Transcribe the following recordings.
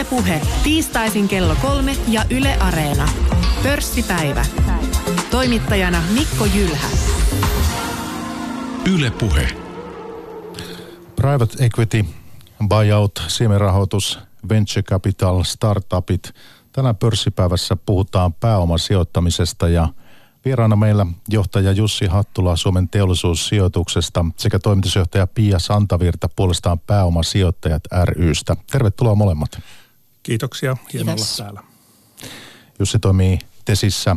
Ylepuhe tiistaisin kello kolme ja Yle Areena. Pörssipäivä. Toimittajana Mikko Jylhä. Ylepuhe. Private equity, buyout, siemenrahoitus, venture capital, startupit. Tänään pörssipäivässä puhutaan pääomasijoittamisesta ja vieraana meillä johtaja Jussi Hattula Suomen teollisuussijoituksesta sekä toimitusjohtaja Pia Santavirta puolestaan pääomasijoittajat rystä. Tervetuloa molemmat. Kiitoksia, hienoa olla täällä. Jussi toimii Tesissä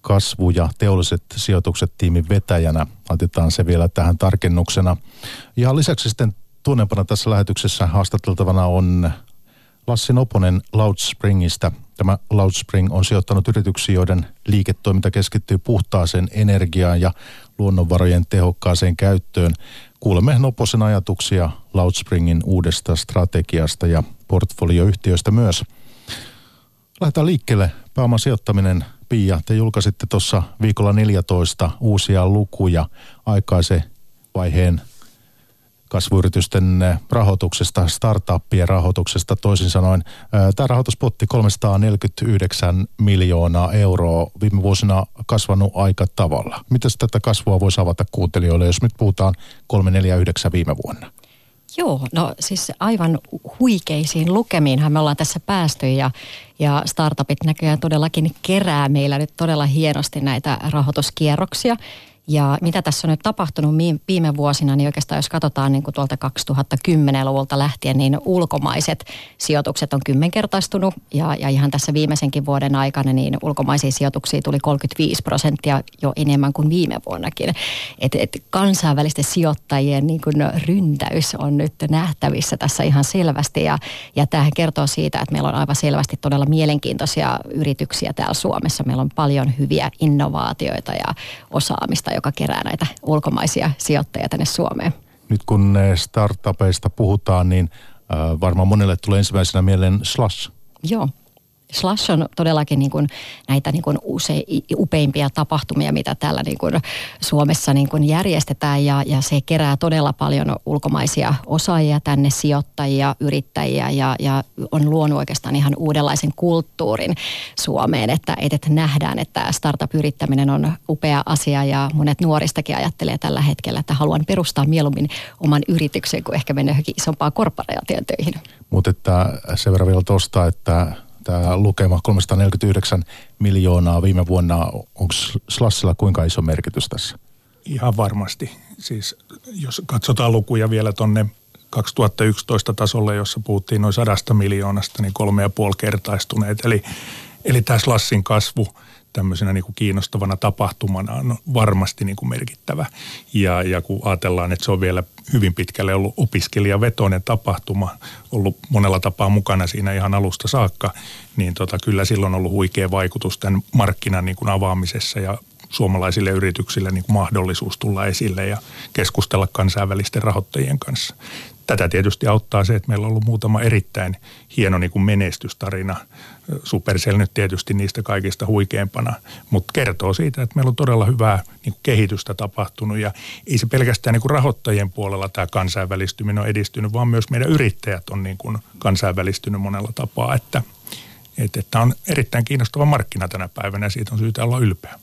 kasvu- ja teolliset sijoitukset tiimin vetäjänä. Otetaan se vielä tähän tarkennuksena. Ja lisäksi sitten tuonnempana tässä lähetyksessä haastateltavana on Lassi Noponen Loudspringista. Tämä Loudspring on sijoittanut yrityksiin, joiden liiketoiminta keskittyy puhtaaseen energiaan ja luonnonvarojen tehokkaaseen käyttöön. Kuulemme Noposen ajatuksia Loudspringin uudesta strategiasta ja portfolioyhtiöistä myös. Lähdetään liikkeelle. Pääoman sijoittaminen, Pia, te julkaisitte tuossa viikolla 14 uusia lukuja aikaisen vaiheen kasvuyritysten rahoituksesta, startuppien rahoituksesta. Toisin sanoen, tämä rahoituspotti 349 miljoonaa euroa viime vuosina kasvanut aika tavalla. Miten tätä kasvua voisi avata kuuntelijoille, jos nyt puhutaan 349 viime vuonna? Joo, no siis aivan huikeisiin lukemiinhan me ollaan tässä päästy ja, ja startupit näköjään todellakin kerää meillä nyt todella hienosti näitä rahoituskierroksia. Ja mitä tässä on nyt tapahtunut viime vuosina, niin oikeastaan jos katsotaan niin kuin tuolta 2010-luvulta lähtien, niin ulkomaiset sijoitukset on kymmenkertaistunut. Ja, ja ihan tässä viimeisenkin vuoden aikana, niin ulkomaisia sijoituksia tuli 35 prosenttia jo enemmän kuin viime vuonnakin. Et, et kansainvälisten sijoittajien niin kuin ryntäys on nyt nähtävissä tässä ihan selvästi. Ja, ja tämähän kertoo siitä, että meillä on aivan selvästi todella mielenkiintoisia yrityksiä täällä Suomessa. Meillä on paljon hyviä innovaatioita ja osaamista, joka kerää näitä ulkomaisia sijoittajia tänne Suomeen. Nyt kun startupeista puhutaan, niin varmaan monelle tulee ensimmäisenä mieleen Slash. Joo, Slash on todellakin niin kuin näitä niin kuin use, upeimpia tapahtumia, mitä täällä niin kuin Suomessa niin kuin järjestetään ja, ja se kerää todella paljon ulkomaisia osaajia tänne, sijoittajia, yrittäjiä ja, ja on luonut oikeastaan ihan uudenlaisen kulttuurin Suomeen, että, että nähdään, että startup-yrittäminen on upea asia ja monet nuoristakin ajattelee tällä hetkellä, että haluan perustaa mieluummin oman yrityksen kuin ehkä mennä johonkin isompaan korporaation töihin. Mutta että sen verran vielä tuosta, että tämä lukema 349 miljoonaa viime vuonna, onko Slassilla kuinka iso merkitys tässä? Ihan varmasti. Siis jos katsotaan lukuja vielä tuonne 2011 tasolle, jossa puhuttiin noin sadasta miljoonasta, niin kolme ja puoli kertaistuneet. Eli, eli tämä Slassin kasvu – tämmöisenä niin kuin kiinnostavana tapahtumana on varmasti niin kuin merkittävä. Ja, ja kun ajatellaan, että se on vielä hyvin pitkälle ollut opiskelijavetoinen tapahtuma, ollut monella tapaa mukana siinä ihan alusta saakka, niin tota, kyllä silloin on ollut huikea vaikutus tämän markkinan niin kuin avaamisessa ja suomalaisille yrityksille niin kuin mahdollisuus tulla esille ja keskustella kansainvälisten rahoittajien kanssa. Tätä tietysti auttaa se, että meillä on ollut muutama erittäin hieno niin kuin menestystarina. Supercell nyt tietysti niistä kaikista huikeimpana, mutta kertoo siitä, että meillä on todella hyvää niin kuin kehitystä tapahtunut ja ei se pelkästään niin kuin rahoittajien puolella tämä kansainvälistyminen on edistynyt, vaan myös meidän yrittäjät on niin kuin kansainvälistynyt monella tapaa, että, että on erittäin kiinnostava markkina tänä päivänä ja siitä on syytä olla ylpeä.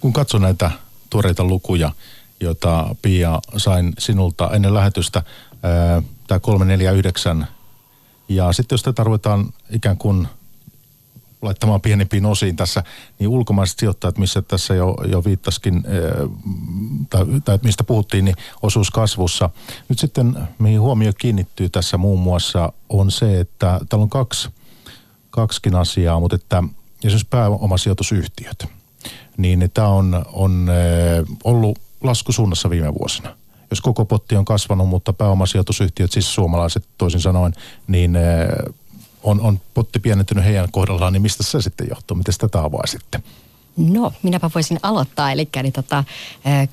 Kun katsoo näitä tuoreita lukuja, jota Pia sain sinulta ennen lähetystä, tämä 349. Ja sitten jos tätä ruvetaan ikään kuin laittamaan pienempiin osiin tässä, niin ulkomaiset sijoittajat, missä tässä jo, jo viittaskin, tai, tai mistä puhuttiin, niin osuus kasvussa. Nyt sitten, mihin huomio kiinnittyy tässä muun muassa, on se, että täällä on kaksi, kaksikin asiaa, mutta että esimerkiksi pääomasijoitusyhtiöt, niin tämä on, on ollut laskusuunnassa viime vuosina. Jos koko potti on kasvanut, mutta pääomasijoitusyhtiöt, siis suomalaiset toisin sanoen, niin on, on potti pienentynyt heidän kohdallaan, niin mistä se sitten johtuu? Miten tätä avaa sitten? No, minäpä voisin aloittaa. Eli niin tota,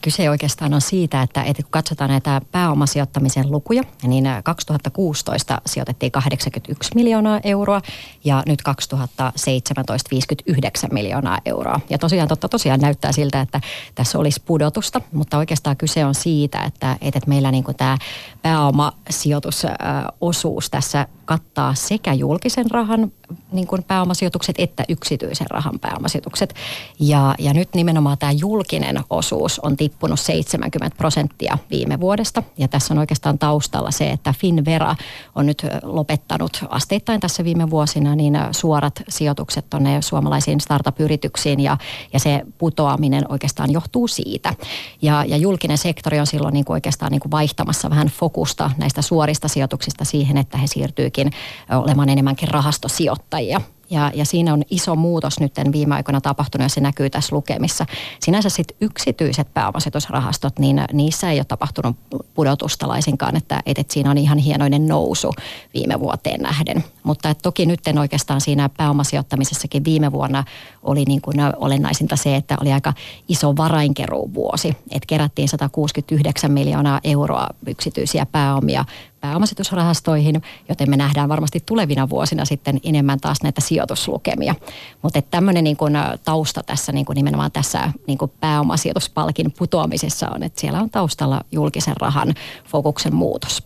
kyse oikeastaan on siitä, että, että kun katsotaan näitä pääomasijoittamisen lukuja, niin 2016 sijoitettiin 81 miljoonaa euroa ja nyt 2017 59 miljoonaa euroa. Ja tosiaan totta tosiaan näyttää siltä, että tässä olisi pudotusta, mutta oikeastaan kyse on siitä, että, että meillä niin tämä pääomasijoitusosuus tässä kattaa sekä julkisen rahan niin pääomasijoitukset että yksityisen rahan pääomasijoitukset. Ja, ja nyt nimenomaan tämä julkinen osuus on tippunut 70 prosenttia viime vuodesta. Ja tässä on oikeastaan taustalla se, että Finvera on nyt lopettanut asteittain tässä viime vuosina niin suorat sijoitukset tuonne suomalaisiin startup-yrityksiin ja, ja se putoaminen oikeastaan johtuu siitä. Ja, ja julkinen sektori on silloin niin kuin oikeastaan niin kuin vaihtamassa vähän fokusta näistä suorista sijoituksista siihen, että he siirtyykin olemaan enemmänkin rahastosijoittajia. Ja, ja siinä on iso muutos nyt viime aikoina tapahtunut ja se näkyy tässä lukemissa. Sinänsä sitten yksityiset pääomasijoitusrahastot, niin niissä ei ole tapahtunut pudotusta laisinkaan, että, että siinä on ihan hienoinen nousu viime vuoteen nähden. Mutta että toki nyt oikeastaan siinä pääomasijoittamisessakin viime vuonna oli niin kuin olennaisinta se, että oli aika iso varainkeruuvuosi. Että kerättiin 169 miljoonaa euroa yksityisiä pääomia pääomasijoitusrahastoihin, joten me nähdään varmasti tulevina vuosina sitten enemmän taas näitä sijoituslukemia. Mutta tämmöinen niin kuin tausta tässä niin kuin nimenomaan tässä niin kuin pääomasijoituspalkin putoamisessa on, että siellä on taustalla julkisen rahan fokuksen muutos.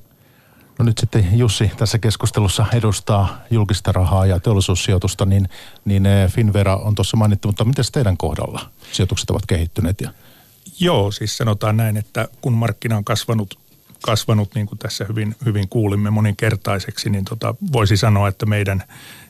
No nyt sitten Jussi tässä keskustelussa edustaa julkista rahaa ja teollisuussijoitusta, niin, niin Finvera on tuossa mainittu, mutta miten teidän kohdalla sijoitukset ovat kehittyneet? Ja... Joo, siis sanotaan näin, että kun markkina on kasvanut kasvanut, niin kuin tässä hyvin, hyvin kuulimme moninkertaiseksi, niin tota, voisi sanoa, että meidän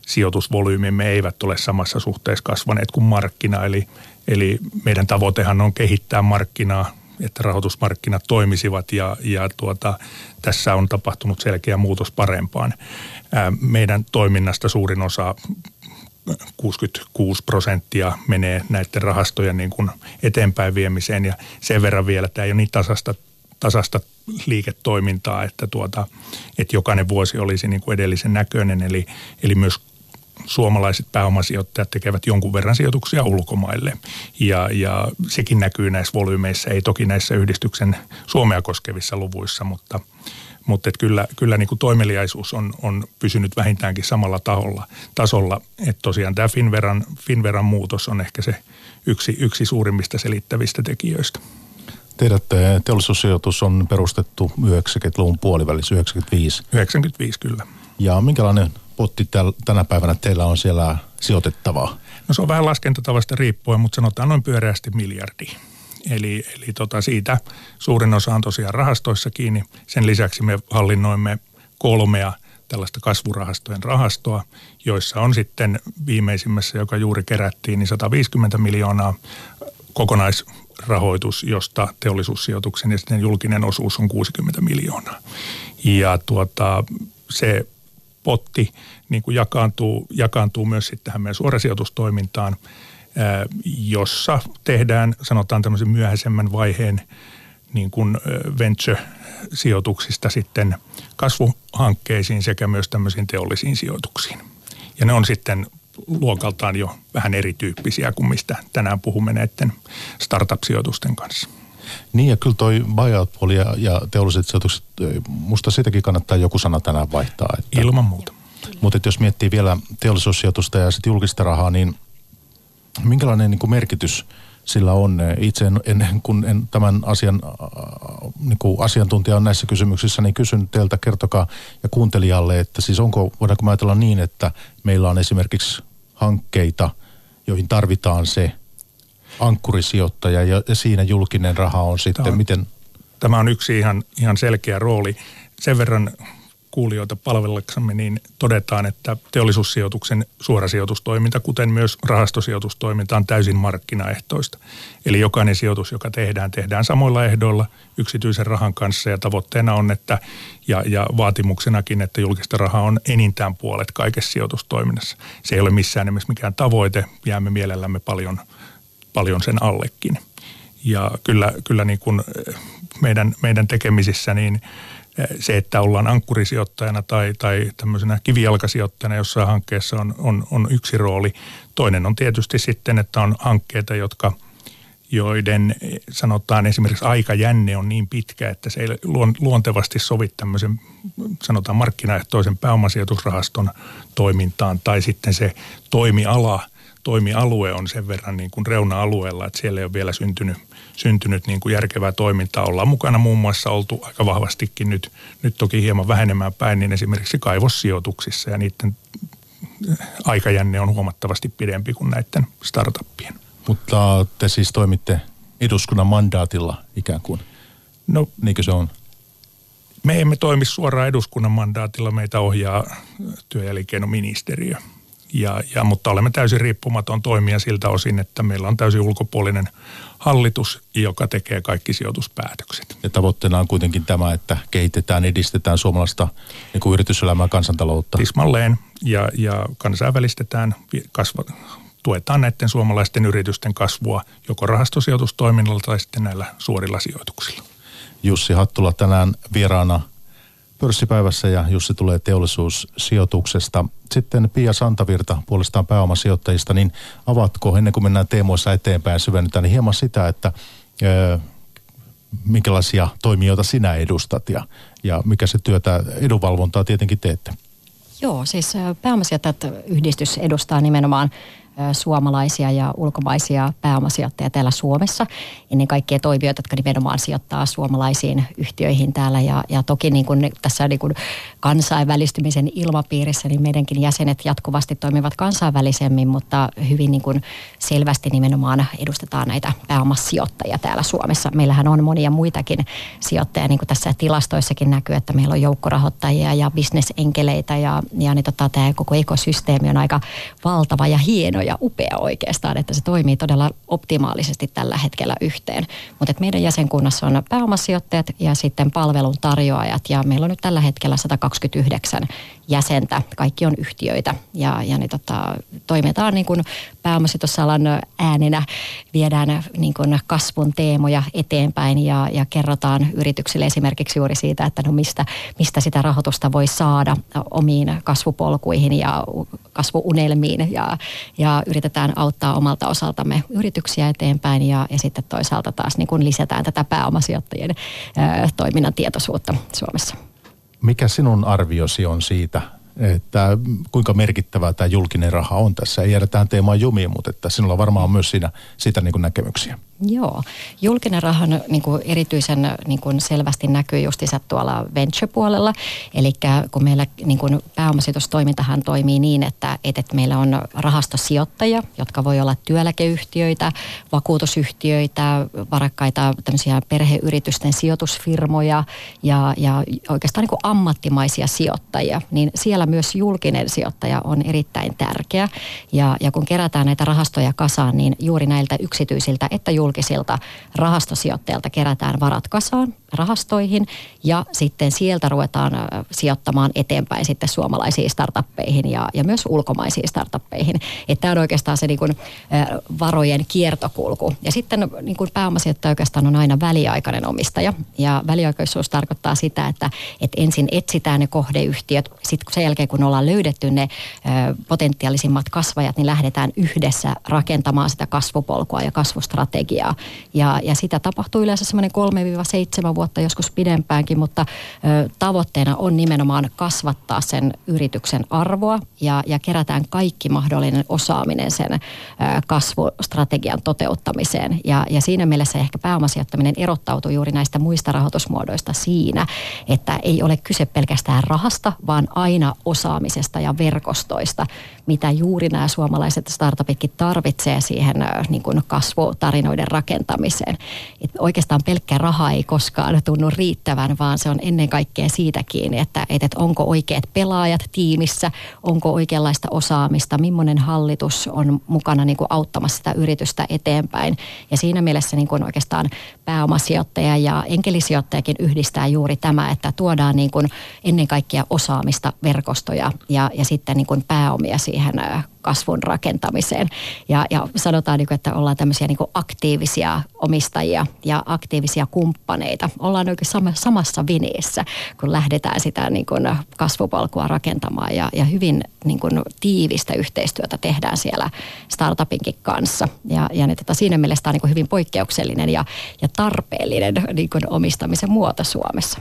sijoitusvolyymimme eivät ole samassa suhteessa kasvaneet kuin markkina. Eli, eli meidän tavoitehan on kehittää markkinaa, että rahoitusmarkkinat toimisivat ja, ja tuota, tässä on tapahtunut selkeä muutos parempaan. Meidän toiminnasta suurin osa 66 prosenttia menee näiden rahastojen niin kuin eteenpäin viemiseen ja sen verran vielä tämä ei ole niin tasasta tasasta liiketoimintaa, että, tuota, että jokainen vuosi olisi niin kuin edellisen näköinen. Eli, eli myös suomalaiset pääomasijoittajat tekevät jonkun verran sijoituksia ulkomaille. Ja, ja sekin näkyy näissä volyymeissa, ei toki näissä yhdistyksen Suomea koskevissa luvuissa, mutta, mutta että kyllä, kyllä niin kuin toimeliaisuus on, on pysynyt vähintäänkin samalla taholla, tasolla. Että tosiaan tämä Finveran, Finveran muutos on ehkä se yksi, yksi suurimmista selittävistä tekijöistä. Teidät teollisuussijoitus on perustettu 90-luvun puolivälissä, 95. 95 kyllä. Ja minkälainen potti täl, tänä päivänä teillä on siellä sijoitettavaa? No se on vähän laskentatavasta riippuen, mutta sanotaan noin pyöreästi miljardi. Eli, eli tota siitä suurin osa on tosiaan rahastoissa kiinni. Sen lisäksi me hallinnoimme kolmea tällaista kasvurahastojen rahastoa, joissa on sitten viimeisimmässä, joka juuri kerättiin, niin 150 miljoonaa kokonais rahoitus, josta teollisuussijoituksen ja sitten julkinen osuus on 60 miljoonaa. Ja tuota, se potti niin kuin jakaantuu, jakaantuu myös sitten tähän meidän suorasijoitustoimintaan, jossa tehdään, sanotaan tämmöisen myöhäisemmän vaiheen niin kuin venture-sijoituksista sitten kasvuhankkeisiin sekä myös tämmöisiin teollisiin sijoituksiin. Ja ne on sitten luokaltaan jo vähän erityyppisiä kuin mistä tänään puhumme näiden startup-sijoitusten kanssa. Niin ja kyllä toi buyout-puoli ja, ja teolliset sijoitukset, musta sitäkin kannattaa joku sana tänään vaihtaa. Että, Ilman muuta. Mutta jos miettii vielä teollisuussijoitusta ja sitten julkista rahaa, niin minkälainen niin kuin merkitys sillä on? Itse en, en, kun en tämän asian niin kuin asiantuntija on näissä kysymyksissä, niin kysyn teiltä, kertokaa ja kuuntelijalle, että siis onko, voidaanko ajatella niin, että meillä on esimerkiksi hankkeita, joihin tarvitaan se ankkurisijoittaja ja, ja siinä julkinen raha on sitten, tämä, miten... Tämä on yksi ihan, ihan selkeä rooli. Sen verran kuulijoita palvellaksemme, niin todetaan, että teollisuussijoituksen suorasijoitustoiminta, kuten myös rahastosijoitustoiminta, on täysin markkinaehtoista. Eli jokainen sijoitus, joka tehdään, tehdään samoilla ehdoilla yksityisen rahan kanssa ja tavoitteena on, että ja, ja vaatimuksenakin, että julkista rahaa on enintään puolet kaikessa sijoitustoiminnassa. Se ei ole missään nimessä mikään tavoite, jäämme mielellämme paljon, paljon sen allekin. Ja kyllä, kyllä niin kuin meidän, meidän tekemisissä niin – se, että ollaan ankkurisijoittajana tai, tai tämmöisenä kivijalkasijoittajana jossain hankkeessa on, on, on yksi rooli. Toinen on tietysti sitten, että on hankkeita, jotka – joiden sanotaan esimerkiksi aikajänne on niin pitkä, että se ei luontevasti sovi tämmöisen sanotaan markkinaehtoisen pääomasijoitusrahaston toimintaan tai sitten se toimiala, toimialue on sen verran niin kuin reuna-alueella, että siellä ei ole vielä syntynyt, syntynyt niin kuin järkevää toimintaa. Ollaan mukana muun muassa oltu aika vahvastikin nyt, nyt toki hieman vähenemään päin, niin esimerkiksi kaivossijoituksissa ja niiden aikajänne on huomattavasti pidempi kuin näiden startuppien. Mutta te siis toimitte eduskunnan mandaatilla ikään kuin. No, Niinkö se on? Me emme toimi suoraan eduskunnan mandaatilla, meitä ohjaa työ- ja elinkeinoministeriö. Ja, ja, mutta olemme täysin riippumaton toimija siltä osin, että meillä on täysin ulkopuolinen hallitus, joka tekee kaikki sijoituspäätökset. Ja tavoitteena on kuitenkin tämä, että kehitetään, edistetään suomalaista niin kuin yrityselämää, kansantaloutta. Tismalleen ja, ja kansainvälistetään, kasva, tuetaan näiden suomalaisten yritysten kasvua joko rahastosijoitustoiminnalla tai sitten näillä suorilla sijoituksilla. Jussi Hattula tänään vieraana pörssipäivässä ja Jussi tulee teollisuussijoituksesta. Sitten Pia Santavirta puolestaan pääomasijoittajista, niin avatko ennen kuin mennään teemoissa eteenpäin syvennytään, niin hieman sitä, että ö, minkälaisia toimijoita sinä edustat ja, ja mikä se työtä edunvalvontaa tietenkin teette? Joo, siis pääomasijoittajat yhdistys edustaa nimenomaan suomalaisia ja ulkomaisia pääomasijoittajia täällä Suomessa. Ennen kaikkea toimijoita, jotka nimenomaan sijoittaa suomalaisiin yhtiöihin täällä. Ja, ja toki niin kuin tässä niin kuin kansainvälistymisen ilmapiirissä, niin meidänkin jäsenet jatkuvasti toimivat kansainvälisemmin, mutta hyvin niin kuin selvästi nimenomaan edustetaan näitä pääomasijoittajia täällä Suomessa. Meillähän on monia muitakin sijoittajia, niin kuin tässä tilastoissakin näkyy, että meillä on joukkorahoittajia ja bisnesenkeleitä ja, ja niin tota, tämä koko ekosysteemi on aika valtava ja hieno ja upea oikeastaan, että se toimii todella optimaalisesti tällä hetkellä yhteen. Mutta meidän jäsenkunnassa on pääomasijoittajat ja sitten palvelun tarjoajat ja meillä on nyt tällä hetkellä 129 jäsentä. Kaikki on yhtiöitä ja, ja niin tota, toimitaan niin kuin äänenä, viedään niin kuin kasvun teemoja eteenpäin ja, ja kerrotaan yrityksille esimerkiksi juuri siitä, että no mistä, mistä sitä rahoitusta voi saada omiin kasvupolkuihin ja kasvuunelmiin ja, ja yritetään auttaa omalta osaltamme yrityksiä eteenpäin ja, ja sitten toisaalta taas niin kuin lisätään tätä pääomasijoittajien ää, toiminnan tietoisuutta Suomessa. Mikä sinun arviosi on siitä, että kuinka merkittävää tämä julkinen raha on tässä. Ei jäädä tähän teemaan jumiin, mutta että sinulla varmaan on myös siinä, siitä niin näkemyksiä. Joo. Julkinen raha niin kuin erityisen niin kuin selvästi näkyy justiinsa tuolla venture-puolella. Eli kun meillä niin kuin pääomasijoitustoimintahan toimii niin, että, että meillä on rahastosijoittajia, jotka voi olla työeläkeyhtiöitä, vakuutusyhtiöitä, varakkaita tämmöisiä perheyritysten sijoitusfirmoja ja, ja oikeastaan niin kuin ammattimaisia sijoittajia. Niin siellä myös julkinen sijoittaja on erittäin tärkeä. Ja, ja kun kerätään näitä rahastoja kasaan, niin juuri näiltä yksityisiltä että julkisilta rahastosijoittajilta kerätään varat kasaan rahastoihin ja sitten sieltä ruvetaan sijoittamaan eteenpäin sitten suomalaisiin startuppeihin ja, ja myös ulkomaisiin startuppeihin. Että tämä on oikeastaan se niin kuin, varojen kiertokulku. Ja sitten niin kuin pääomasijoittaja oikeastaan on aina väliaikainen omistaja ja väliaikaisuus tarkoittaa sitä, että, että ensin etsitään ne kohdeyhtiöt, sitten sen jälkeen kun ollaan löydetty ne potentiaalisimmat kasvajat, niin lähdetään yhdessä rakentamaan sitä kasvupolkua ja kasvustrategiaa. Ja, ja sitä tapahtuu yleensä semmoinen 3-7 vuotta, joskus pidempäänkin, mutta ö, tavoitteena on nimenomaan kasvattaa sen yrityksen arvoa ja, ja kerätään kaikki mahdollinen osaaminen sen ö, kasvustrategian toteuttamiseen. Ja, ja siinä mielessä ehkä pääomasijoittaminen erottautuu juuri näistä muista rahoitusmuodoista siinä, että ei ole kyse pelkästään rahasta, vaan aina osaamisesta ja verkostoista, mitä juuri nämä suomalaiset startupitkin tarvitsee siihen niin kuin kasvutarinoiden rakentamiseen. Et oikeastaan pelkkä raha ei koskaan tunnu riittävän, vaan se on ennen kaikkea siitä kiinni, että, että onko oikeat pelaajat tiimissä, onko oikeanlaista osaamista, millainen hallitus on mukana niin kuin auttamassa sitä yritystä eteenpäin. Ja siinä mielessä niin kuin oikeastaan pääomasijoittaja ja enkelisijoittajakin yhdistää juuri tämä, että tuodaan niin kuin ennen kaikkea osaamista, verkostoja ja, ja sitten niin kuin pääomia siihen kasvun rakentamiseen. Ja, ja sanotaan, niin kuin, että ollaan tämmöisiä niin aktiivisia omistajia ja aktiivisia kumppaneita. Ollaan oikein samassa viniessä, kun lähdetään sitä niin kuin kasvupolkua rakentamaan ja, ja hyvin niin kuin tiivistä yhteistyötä tehdään siellä startupinkin kanssa. Ja, ja ne, tota, siinä mielessä tämä on niin kuin hyvin poikkeuksellinen ja, ja tarpeellinen niin kuin omistamisen muoto Suomessa.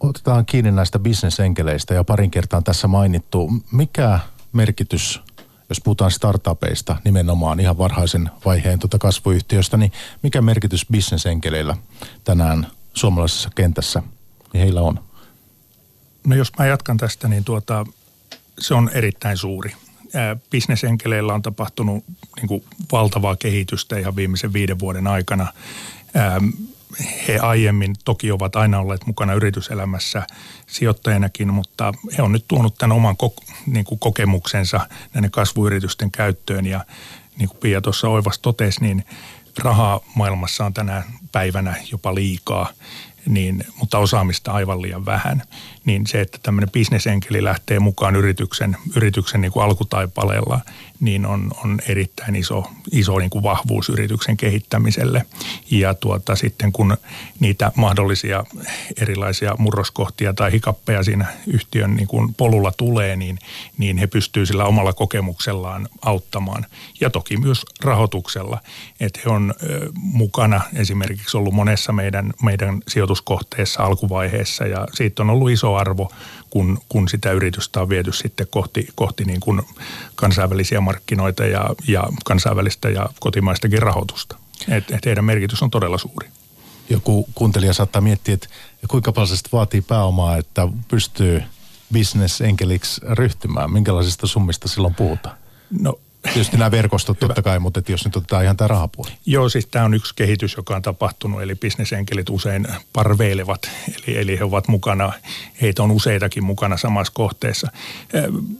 Otetaan kiinni näistä bisnesenkeleistä ja parin kertaan tässä mainittu. Mikä merkitys, jos puhutaan startupeista nimenomaan ihan varhaisen vaiheen tuota kasvuyhtiöstä, niin mikä merkitys bisnesenkeleillä tänään suomalaisessa kentässä niin heillä on? No jos mä jatkan tästä, niin tuota, se on erittäin suuri. Bisnesenkeleillä on tapahtunut niin kuin valtavaa kehitystä ihan viimeisen viiden vuoden aikana he aiemmin toki ovat aina olleet mukana yrityselämässä sijoittajanakin, mutta he on nyt tuonut tämän oman ko- niin kuin kokemuksensa näiden kasvuyritysten käyttöön ja niin kuin Pia tuossa oivas totesi, niin rahaa maailmassa on tänä päivänä jopa liikaa niin, mutta osaamista aivan liian vähän. Niin se, että tämmöinen bisnesenkeli lähtee mukaan yrityksen, yrityksen niin kuin alkutaipaleella, niin on, on erittäin iso, iso niin kuin vahvuus yrityksen kehittämiselle. Ja tuota, sitten kun niitä mahdollisia erilaisia murroskohtia tai hikappeja siinä yhtiön niin kuin polulla tulee, niin, niin he pystyvät sillä omalla kokemuksellaan auttamaan. Ja toki myös rahoituksella, että he on ö, mukana esimerkiksi ollut monessa meidän, meidän sijoituskohteessa alkuvaiheessa ja siitä on ollut iso arvo, kun, kun sitä yritystä on viety sitten kohti, kohti niin kuin kansainvälisiä markkinoita ja, ja kansainvälistä ja kotimaistakin rahoitusta. Et, et heidän merkitys on todella suuri. Joku kuuntelija saattaa miettiä, että kuinka paljon se vaatii pääomaa, että pystyy bisnesenkeliksi ryhtymään. Minkälaisista summista silloin puhutaan? No Tietysti nämä verkostot totta kai, mutta jos nyt otetaan ihan tämä rahapuoli. Joo, siis tämä on yksi kehitys, joka on tapahtunut, eli bisnesenkelit usein parveilevat, eli, eli he ovat mukana, heitä on useitakin mukana samassa kohteessa.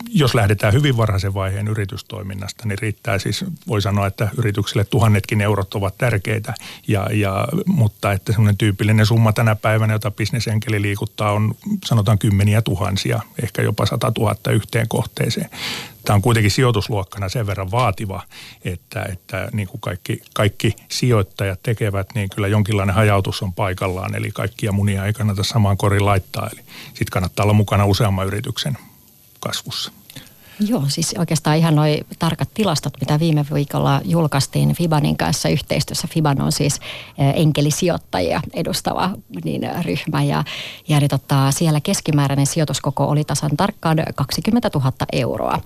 Jos lähdetään hyvin varhaisen vaiheen yritystoiminnasta, niin riittää siis, voi sanoa, että yrityksille tuhannetkin eurot ovat tärkeitä, ja, ja, mutta että semmoinen tyypillinen summa tänä päivänä, jota bisnesenkeli liikuttaa, on sanotaan kymmeniä tuhansia, ehkä jopa sata tuhatta yhteen kohteeseen tämä on kuitenkin sijoitusluokkana sen verran vaativa, että, että niin kuin kaikki, kaikki sijoittajat tekevät, niin kyllä jonkinlainen hajautus on paikallaan, eli kaikkia munia ei kannata samaan korin laittaa. Eli sitten kannattaa olla mukana useamman yrityksen kasvussa. Joo, siis oikeastaan ihan noin tarkat tilastot, mitä viime viikolla julkaistiin Fibanin kanssa yhteistyössä. Fiban on siis enkelisijoittajia edustava niin ryhmä ja, ja niin, tota, siellä keskimääräinen sijoituskoko oli tasan tarkkaan 20 000 euroa.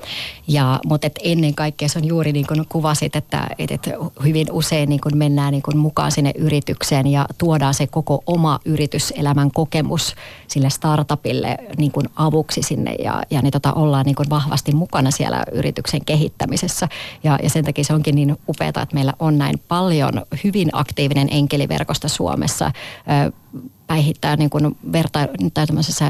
Ja, mutta et ennen kaikkea se on juuri niin kuin kuvasit, että, että hyvin usein niin kuin mennään niin kuin mukaan sinne yritykseen ja tuodaan se koko oma yrityselämän kokemus sille startupille niin kuin avuksi sinne ja, ja niin tota, ollaan niin kuin vahvasti mukana siellä yrityksen kehittämisessä. Ja, ja sen takia se onkin niin upeaa, että meillä on näin paljon hyvin aktiivinen enkeliverkosto Suomessa päihittää niin kuin verta-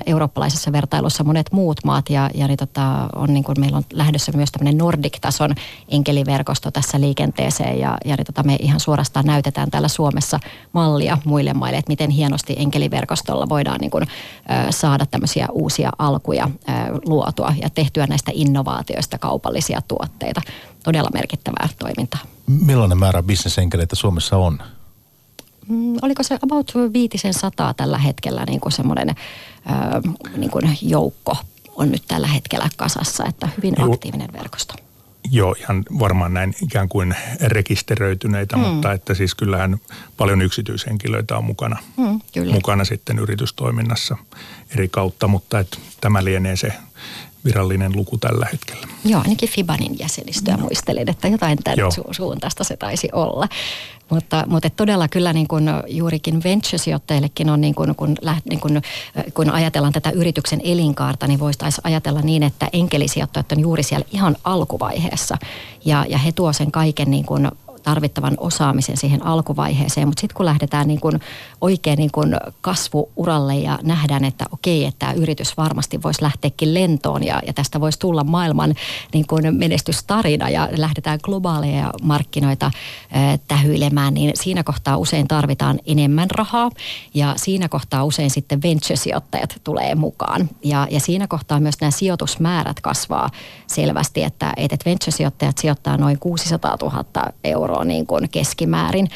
eurooppalaisessa vertailussa monet muut maat ja, ja niin tota, on niin kuin, meillä on lähdössä myös tämmöinen Nordic-tason enkeliverkosto tässä liikenteeseen ja, ja niin tota, me ihan suorastaan näytetään täällä Suomessa mallia muille maille, että miten hienosti enkeliverkostolla voidaan niin kuin, saada tämmöisiä uusia alkuja luotua ja tehtyä näistä innovaatioista kaupallisia tuotteita. Todella merkittävää toimintaa. Millainen määrä bisnesenkeleitä Suomessa on? Mm, oliko se about viitisen sataa tällä hetkellä niin kuin semmoinen niin kuin joukko on nyt tällä hetkellä kasassa, että hyvin Joo. aktiivinen verkosto. Joo, ihan varmaan näin ikään kuin rekisteröityneitä, mm. mutta että siis kyllähän paljon yksityishenkilöitä on mukana, mm, kyllä. mukana sitten yritystoiminnassa eri kautta, mutta että tämä lienee se virallinen luku tällä hetkellä. Joo, ainakin Fibanin jäsenistöä no. muistelin, että jotain tämän su- suuntaista se taisi olla. Mutta, mutta todella kyllä niin kuin juurikin venture-sijoittajillekin on, niin kuin, kun, niin kuin, kun ajatellaan tätä yrityksen elinkaarta, niin voisi ajatella niin, että enkelisijoittajat on juuri siellä ihan alkuvaiheessa. Ja, ja he tuo sen kaiken niin kuin tarvittavan osaamisen siihen alkuvaiheeseen, mutta sitten kun lähdetään niin kuin oikein niin kuin kasvuuralle ja nähdään, että okei, että tämä yritys varmasti voisi lähteäkin lentoon ja, ja tästä voisi tulla maailman niin kuin menestystarina ja lähdetään globaaleja markkinoita äh, tähyilemään, niin siinä kohtaa usein tarvitaan enemmän rahaa ja siinä kohtaa usein sitten venture-sijoittajat tulee mukaan. Ja, ja siinä kohtaa myös nämä sijoitusmäärät kasvaa selvästi, että, että venture-sijoittajat sijoittaa noin 600 000 euroa niin kuin keskimäärin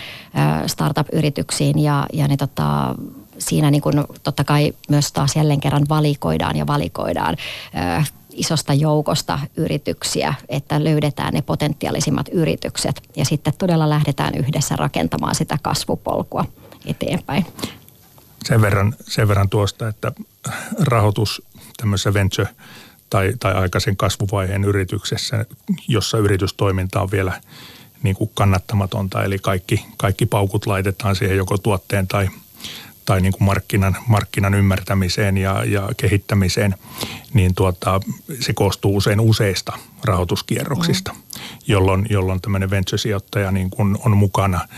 startup-yrityksiin ja, ja ne tota, siinä niin kuin totta kai myös taas jälleen kerran valikoidaan ja valikoidaan isosta joukosta yrityksiä, että löydetään ne potentiaalisimmat yritykset ja sitten todella lähdetään yhdessä rakentamaan sitä kasvupolkua eteenpäin. Sen verran, sen verran tuosta, että rahoitus tämmöisessä venture tai, tai aikaisen kasvuvaiheen yrityksessä, jossa yritystoiminta on vielä niin kuin kannattamatonta, eli kaikki, kaikki paukut laitetaan siihen joko tuotteen tai, tai niin kuin markkinan, markkinan ymmärtämiseen ja, ja kehittämiseen, niin tuota, se koostuu usein useista rahoituskierroksista, mm. jolloin, jolloin tämmöinen venture-sijoittaja niin kuin on mukana –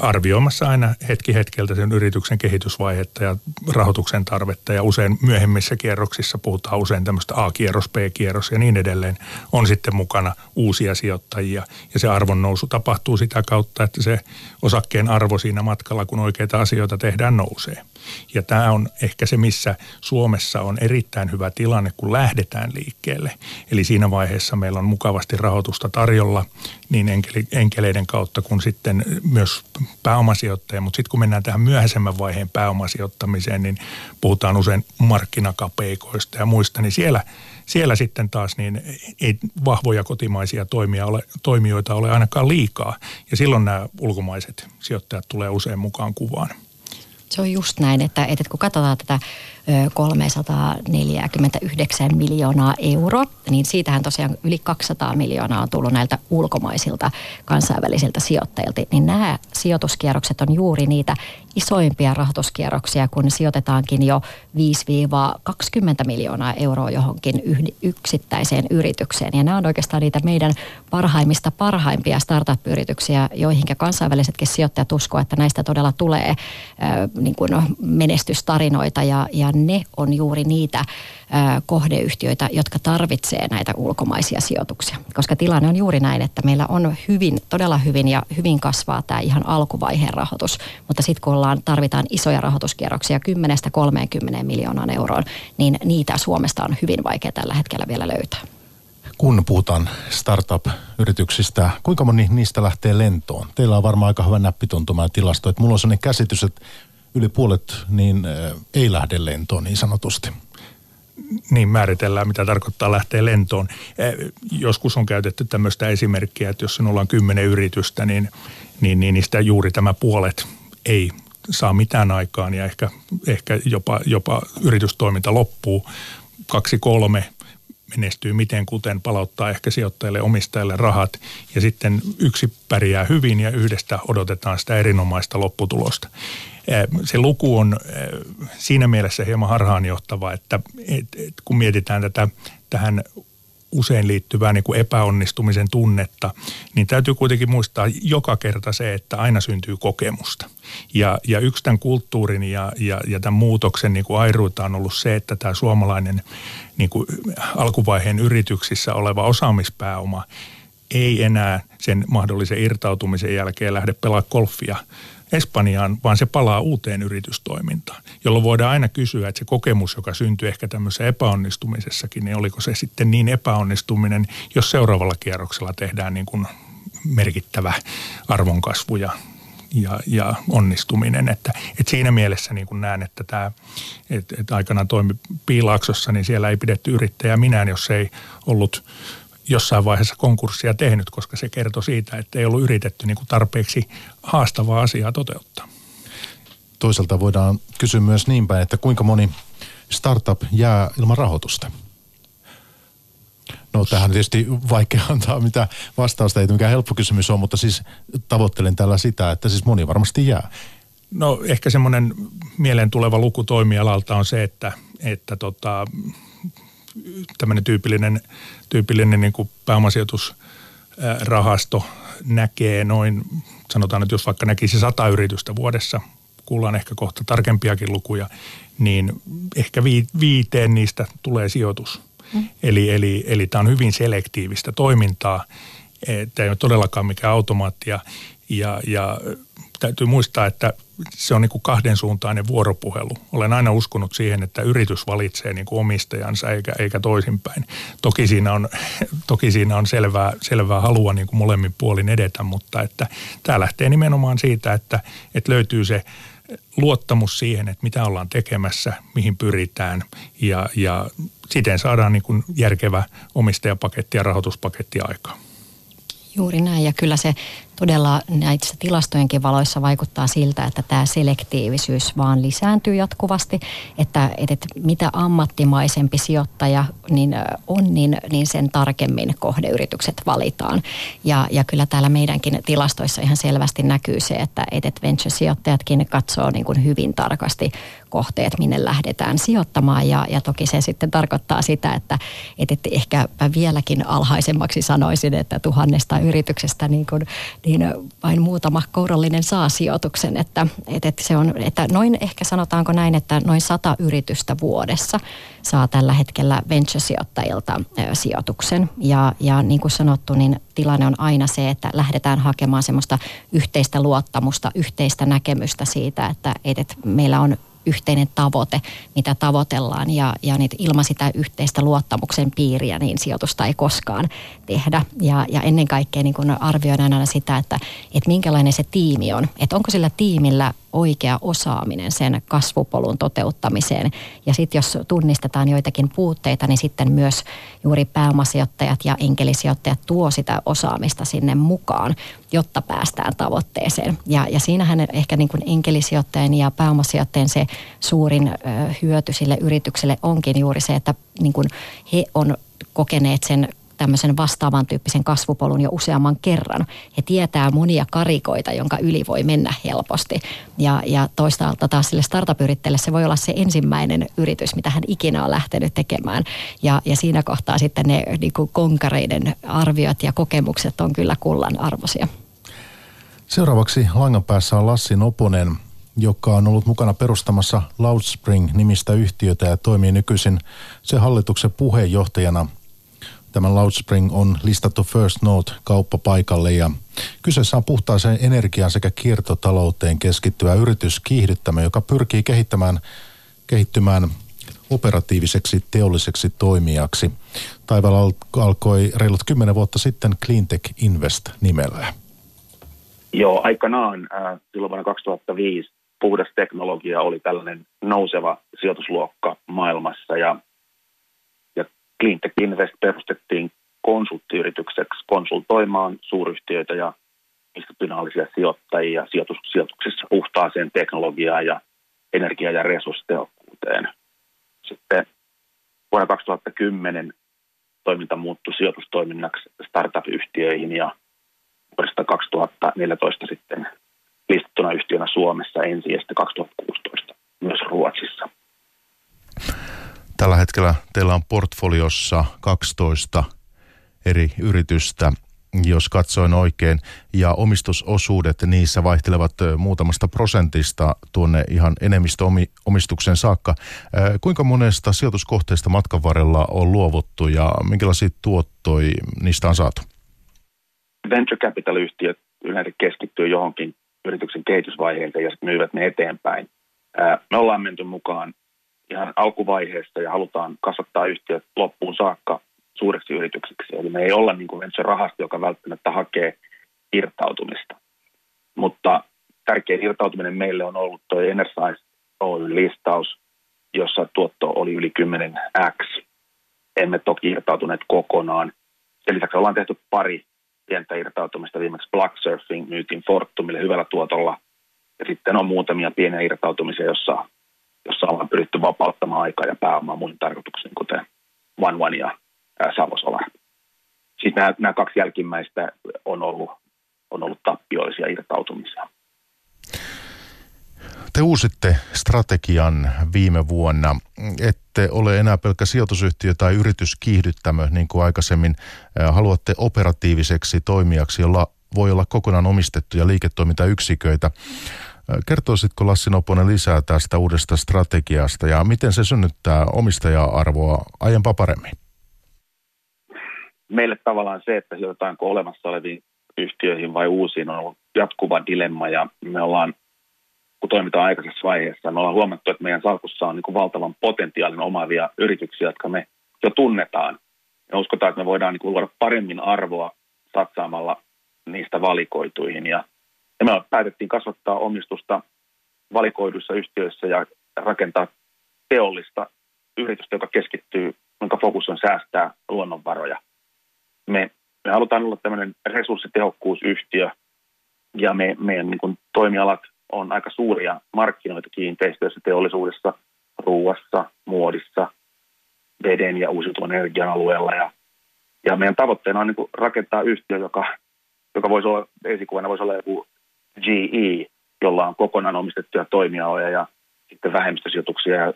arvioimassa aina hetki hetkeltä sen yrityksen kehitysvaihetta ja rahoituksen tarvetta ja usein myöhemmissä kierroksissa puhutaan usein tämmöistä A-kierros, B-kierros ja niin edelleen. On sitten mukana uusia sijoittajia ja se arvon nousu tapahtuu sitä kautta, että se osakkeen arvo siinä matkalla, kun oikeita asioita tehdään, nousee. Ja tämä on ehkä se, missä Suomessa on erittäin hyvä tilanne, kun lähdetään liikkeelle. Eli siinä vaiheessa meillä on mukavasti rahoitusta tarjolla niin enkeleiden kautta kuin sitten myös pääomasijoittajia. Mutta sitten kun mennään tähän myöhäisemmän vaiheen pääomasijoittamiseen, niin puhutaan usein markkinakapeikoista ja muista, niin siellä siellä sitten taas niin ei vahvoja kotimaisia toimia ole, toimijoita ole ainakaan liikaa. Ja silloin nämä ulkomaiset sijoittajat tulee usein mukaan kuvaan. Se on just näin, että, että kun katsotaan tätä 349 miljoonaa euroa, niin siitähän tosiaan yli 200 miljoonaa on tullut näiltä ulkomaisilta kansainvälisiltä sijoittajilta. Niin nämä sijoituskierrokset on juuri niitä isoimpia rahoituskierroksia, kun sijoitetaankin jo 5-20 miljoonaa euroa johonkin yksittäiseen yritykseen. Ja nämä on oikeastaan niitä meidän parhaimmista parhaimpia startup-yrityksiä, joihin kansainvälisetkin sijoittajat uskoo, että näistä todella tulee äh, niin kuin menestystarinoita ja, ja ne on juuri niitä kohdeyhtiöitä, jotka tarvitsee näitä ulkomaisia sijoituksia. Koska tilanne on juuri näin, että meillä on hyvin, todella hyvin ja hyvin kasvaa tämä ihan alkuvaiheen rahoitus. Mutta sitten kun ollaan, tarvitaan isoja rahoituskierroksia 10-30 miljoonaan euroon, niin niitä Suomesta on hyvin vaikea tällä hetkellä vielä löytää kun puhutaan startup-yrityksistä, kuinka moni niistä lähtee lentoon? Teillä on varmaan aika hyvä näppituntuma tilasto, että mulla on sellainen käsitys, että yli puolet niin ei lähde lentoon niin sanotusti. Niin määritellään, mitä tarkoittaa lähteä lentoon. Joskus on käytetty tämmöistä esimerkkiä, että jos sinulla on kymmenen yritystä, niin, niin, niin niistä juuri tämä puolet ei saa mitään aikaan ja ehkä, ehkä jopa, jopa yritystoiminta loppuu. Kaksi kolme menestyy miten kuten, palauttaa ehkä sijoittajille omistajille rahat ja sitten yksi pärjää hyvin ja yhdestä odotetaan sitä erinomaista lopputulosta. Se luku on siinä mielessä hieman harhaanjohtava, että kun mietitään tätä tähän usein liittyvää niin kuin epäonnistumisen tunnetta, niin täytyy kuitenkin muistaa joka kerta se, että aina syntyy kokemusta. Ja, ja yksi tämän kulttuurin ja, ja, ja tämän muutoksen niin kuin airuita on ollut se, että tämä suomalainen niin kuin alkuvaiheen yrityksissä oleva osaamispääoma ei enää sen mahdollisen irtautumisen jälkeen lähde pelaa golfia Espanjaan, vaan se palaa uuteen yritystoimintaan, jolloin voidaan aina kysyä, että se kokemus, joka syntyy ehkä tämmöisessä epäonnistumisessakin, niin oliko se sitten niin epäonnistuminen, jos seuraavalla kierroksella tehdään niin kuin merkittävä arvonkasvu ja, ja, ja onnistuminen. Että, että siinä mielessä niin kuin näen, että tämä, että, että aikana toimi Piilaaksossa, niin siellä ei pidetty yrittäjää minään, jos ei ollut jossain vaiheessa konkurssia tehnyt, koska se kertoi siitä, että ei ollut yritetty niin kuin tarpeeksi haastavaa asiaa toteuttaa. Toisaalta voidaan kysyä myös niin päin, että kuinka moni startup jää ilman rahoitusta? No tähän tietysti vaikea antaa mitä vastausta, ei mikään helppo kysymys on, mutta siis tavoittelen tällä sitä, että siis moni varmasti jää. No ehkä semmoinen mieleen tuleva luku toimialalta on se, että, että tota, tämmöinen tyypillinen, tyypillinen niin kuin pääomasijoitus rahasto näkee noin, sanotaan että jos vaikka näkisi sata yritystä vuodessa, kuullaan ehkä kohta tarkempiakin lukuja, niin ehkä viiteen niistä tulee sijoitus. Mm. Eli, eli, eli tämä on hyvin selektiivistä toimintaa. Tämä ei ole todellakaan mikään automaattia. Ja, ja täytyy muistaa, että se on niin kuin kahdensuuntainen vuoropuhelu. Olen aina uskonut siihen, että yritys valitsee niin kuin omistajansa eikä, eikä toisinpäin. Toki siinä on, toki siinä on selvää, selvää halua niin kuin molemmin puolin edetä, mutta että tämä lähtee nimenomaan siitä, että, että löytyy se luottamus siihen, että mitä ollaan tekemässä, mihin pyritään ja, ja siten saadaan niin kuin järkevä omistajapaketti ja rahoituspaketti aikaan. Juuri näin ja kyllä se todella näissä tilastojenkin valoissa vaikuttaa siltä, että tämä selektiivisyys vaan lisääntyy jatkuvasti, että, että mitä ammattimaisempi sijoittaja niin on, niin, niin sen tarkemmin kohdeyritykset valitaan. Ja, ja kyllä täällä meidänkin tilastoissa ihan selvästi näkyy se, että, että venture-sijoittajatkin katsoo niin kuin hyvin tarkasti kohteet, minne lähdetään sijoittamaan. Ja, ja toki se sitten tarkoittaa sitä, että, että ehkä vieläkin alhaisemmaksi sanoisin, että tuhannesta yrityksestä niin kuin niin vain muutama kourallinen saa sijoituksen. Että, että, se on, että noin ehkä sanotaanko näin, että noin sata yritystä vuodessa saa tällä hetkellä venture-sijoittajilta sijoituksen. Ja, ja niin kuin sanottu, niin tilanne on aina se, että lähdetään hakemaan semmoista yhteistä luottamusta, yhteistä näkemystä siitä, että, että meillä on yhteinen tavoite, mitä tavoitellaan ja, ja niitä ilman sitä yhteistä luottamuksen piiriä, niin sijoitusta ei koskaan tehdä. Ja, ja ennen kaikkea niin kun arvioidaan aina sitä, että, että minkälainen se tiimi on. Että onko sillä tiimillä oikea osaaminen sen kasvupolun toteuttamiseen. Ja sitten jos tunnistetaan joitakin puutteita, niin sitten myös juuri pääomasijoittajat ja enkelisijoittajat tuo sitä osaamista sinne mukaan, jotta päästään tavoitteeseen. Ja, ja siinähän ehkä niin kuin enkelisijoittajan ja pääomasijoittajien se suurin hyöty sille yritykselle onkin juuri se, että niin kuin he on kokeneet sen tämmöisen vastaavan tyyppisen kasvupolun jo useamman kerran. He tietää monia karikoita, jonka yli voi mennä helposti. Ja, ja toisaalta taas sille startup se voi olla se ensimmäinen yritys, mitä hän ikinä on lähtenyt tekemään. Ja, ja siinä kohtaa sitten ne niin kuin konkareiden arviot ja kokemukset on kyllä kullan arvoisia. Seuraavaksi langan päässä on Lassi Noponen, joka on ollut mukana perustamassa Loudspring-nimistä yhtiötä ja toimii nykyisin sen hallituksen puheenjohtajana – Tämä Loudspring on listattu First Note kauppapaikalle ja kyseessä on puhtaaseen energiaan sekä kiertotalouteen keskittyvä yritys kiihdyttämä, joka pyrkii kehittämään, kehittymään operatiiviseksi teolliseksi toimijaksi. Taivaalla alkoi reilut kymmenen vuotta sitten Cleantech Invest nimellä. Joo, aikanaan äh, silloin vuonna 2005 puhdas teknologia oli tällainen nouseva sijoitusluokka maailmassa ja Cleantech Invest perustettiin konsulttiyritykseksi konsultoimaan suuryhtiöitä ja institutionaalisia sijoittajia sijoitus, sijoituksissa puhtaaseen teknologiaan ja energia- ja resurssitehokkuuteen. Sitten vuonna 2010 toiminta muuttui sijoitustoiminnaksi startup-yhtiöihin ja vuodesta 2014 sitten listattuna yhtiönä Suomessa ensi ja sitten 2016 myös Ruotsissa. Tällä hetkellä teillä on portfoliossa 12 eri yritystä, jos katsoin oikein, ja omistusosuudet niissä vaihtelevat muutamasta prosentista tuonne ihan enemmistöomistuksen saakka. Kuinka monesta sijoituskohteesta matkan varrella on luovuttu ja minkälaisia tuottoi niistä on saatu? Venture capital-yhtiöt yleensä keskittyy johonkin yrityksen kehitysvaiheeseen ja sitten myyvät ne eteenpäin. Me ollaan menty mukaan ihan alkuvaiheessa ja halutaan kasvattaa yhtiöt loppuun saakka suureksi yritykseksi. Eli me ei olla niin kuin se rahasto, joka välttämättä hakee irtautumista. Mutta tärkein irtautuminen meille on ollut tuo Energize Oy-listaus, jossa tuotto oli yli 10x. Emme toki irtautuneet kokonaan. Sen lisäksi ollaan tehty pari pientä irtautumista. Viimeksi Black Surfing myytiin Fortumille hyvällä tuotolla. Ja sitten on muutamia pieniä irtautumisia, jossa jossa ollaan pyritty vapauttamaan aikaa ja pääomaa muihin tarkoituksiin, kuten One One ja Savo Solar. Siis nämä, nämä kaksi jälkimmäistä on ollut, on ollut tappioisia irtautumisia. Te uusitte strategian viime vuonna. Ette ole enää pelkkä sijoitusyhtiö tai yrityskiihdyttämö, niin kuin aikaisemmin. Haluatte operatiiviseksi toimijaksi, jolla voi olla kokonaan omistettuja liiketoimintayksiköitä. Kertoisitko Lassi Noponen lisää tästä uudesta strategiasta ja miten se synnyttää omistaja-arvoa aiempaa paremmin? Meille tavallaan se, että sijoitetaanko olemassa oleviin yhtiöihin vai uusiin on ollut jatkuva dilemma ja me ollaan, kun toimitaan aikaisessa vaiheessa, me ollaan huomattu, että meidän salkussa on niin kuin valtavan potentiaalin omaavia yrityksiä, jotka me jo tunnetaan. Ja uskotaan, että me voidaan niin kuin luoda paremmin arvoa satsaamalla niistä valikoituihin. Ja, ja me päätettiin kasvattaa omistusta valikoiduissa yhtiöissä ja rakentaa teollista yritystä, joka keskittyy, jonka fokus on säästää luonnonvaroja. Me, me halutaan olla tämmöinen resurssitehokkuusyhtiö ja me, meidän niin kuin, toimialat on aika suuria markkinoita kiinteistöissä, teollisuudessa, ruuassa, muodissa, veden ja uusiutuvan energian alueella. Ja, ja meidän tavoitteena on niin kuin, rakentaa yhtiö, joka joka voisi olla, esikuvana voisi olla joku GE, jolla on kokonaan omistettuja toimialoja ja sitten vähemmistösijoituksia. Ja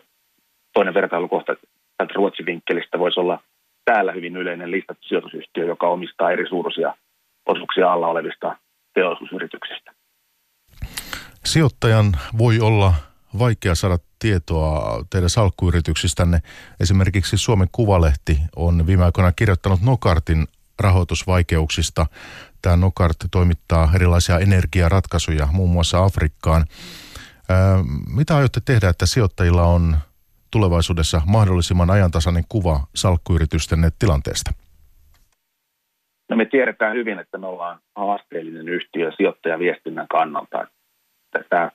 toinen vertailukohta tältä Ruotsin vinkkelistä voisi olla täällä hyvin yleinen listattu sijoitusyhtiö, joka omistaa eri suuruisia osuuksia alla olevista teollisuusyrityksistä. Sijoittajan voi olla vaikea saada tietoa teidän salkkuyrityksistänne. Esimerkiksi Suomen Kuvalehti on viime aikoina kirjoittanut Nokartin rahoitusvaikeuksista. Tämä Nokart toimittaa erilaisia energiaratkaisuja muun muassa Afrikkaan. Mitä aiotte tehdä, että sijoittajilla on tulevaisuudessa mahdollisimman ajantasainen kuva salkkuyritysten tilanteesta? No me tiedetään hyvin, että me ollaan haasteellinen yhtiö sijoittajaviestinnän kannalta. Tätä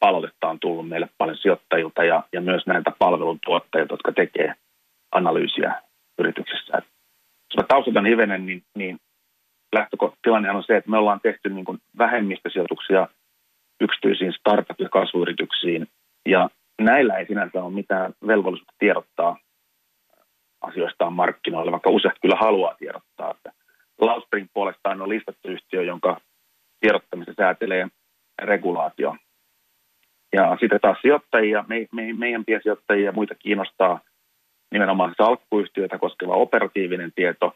palautetta on tullut meille paljon sijoittajilta ja, ja myös näiltä palveluntuottajilta, jotka tekee analyysiä yrityksessä. Jos mä taustatan hivenen, niin, niin lähtötilanne on se, että me ollaan tehty niin kuin vähemmistösijoituksia yksityisiin startup- ja kasvuyrityksiin, ja näillä ei sinänsä ole mitään velvollisuutta tiedottaa asioistaan markkinoille, vaikka useat kyllä haluaa tiedottaa. Että Lauspring puolestaan on listattu yhtiö, jonka tiedottamista säätelee regulaatio. Ja sitten taas sijoittajia, me, me, meidän piensijoittajia ja muita kiinnostaa nimenomaan salkkuyhtiöitä koskeva operatiivinen tieto,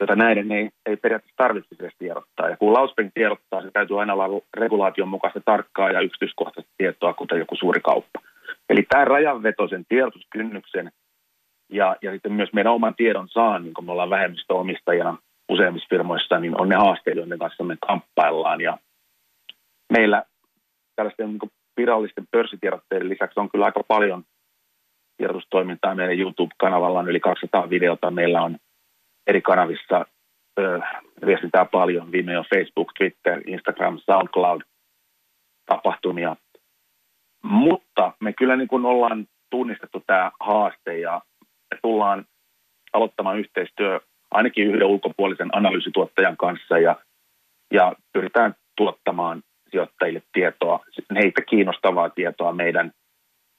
jota näiden ei, ei periaatteessa tarvitse edes tiedottaa. Ja kun Lauspring tiedottaa, se täytyy aina olla regulaation mukaista tarkkaa ja yksityiskohtaista tietoa, kuten joku suuri kauppa. Eli tämä rajanvetoisen tiedotuskynnyksen ja, ja sitten myös meidän oman tiedon saan, niin kun me ollaan vähemmistöomistajana useimmissa firmoissa, niin on ne haasteet, joiden kanssa me kamppaillaan. Ja meillä tällaisten niin virallisten pörssitiedotteiden lisäksi on kyllä aika paljon tiedotustoimintaa. Meidän YouTube-kanavalla on yli 200 videota. Meillä on eri kanavissa ö, viestintää paljon. Viime on Facebook, Twitter, Instagram, SoundCloud tapahtumia. Mutta me kyllä niin kuin ollaan tunnistettu tämä haaste ja me tullaan aloittamaan yhteistyö ainakin yhden ulkopuolisen analyysituottajan kanssa ja, ja pyritään tuottamaan sijoittajille tietoa, heitä kiinnostavaa tietoa meidän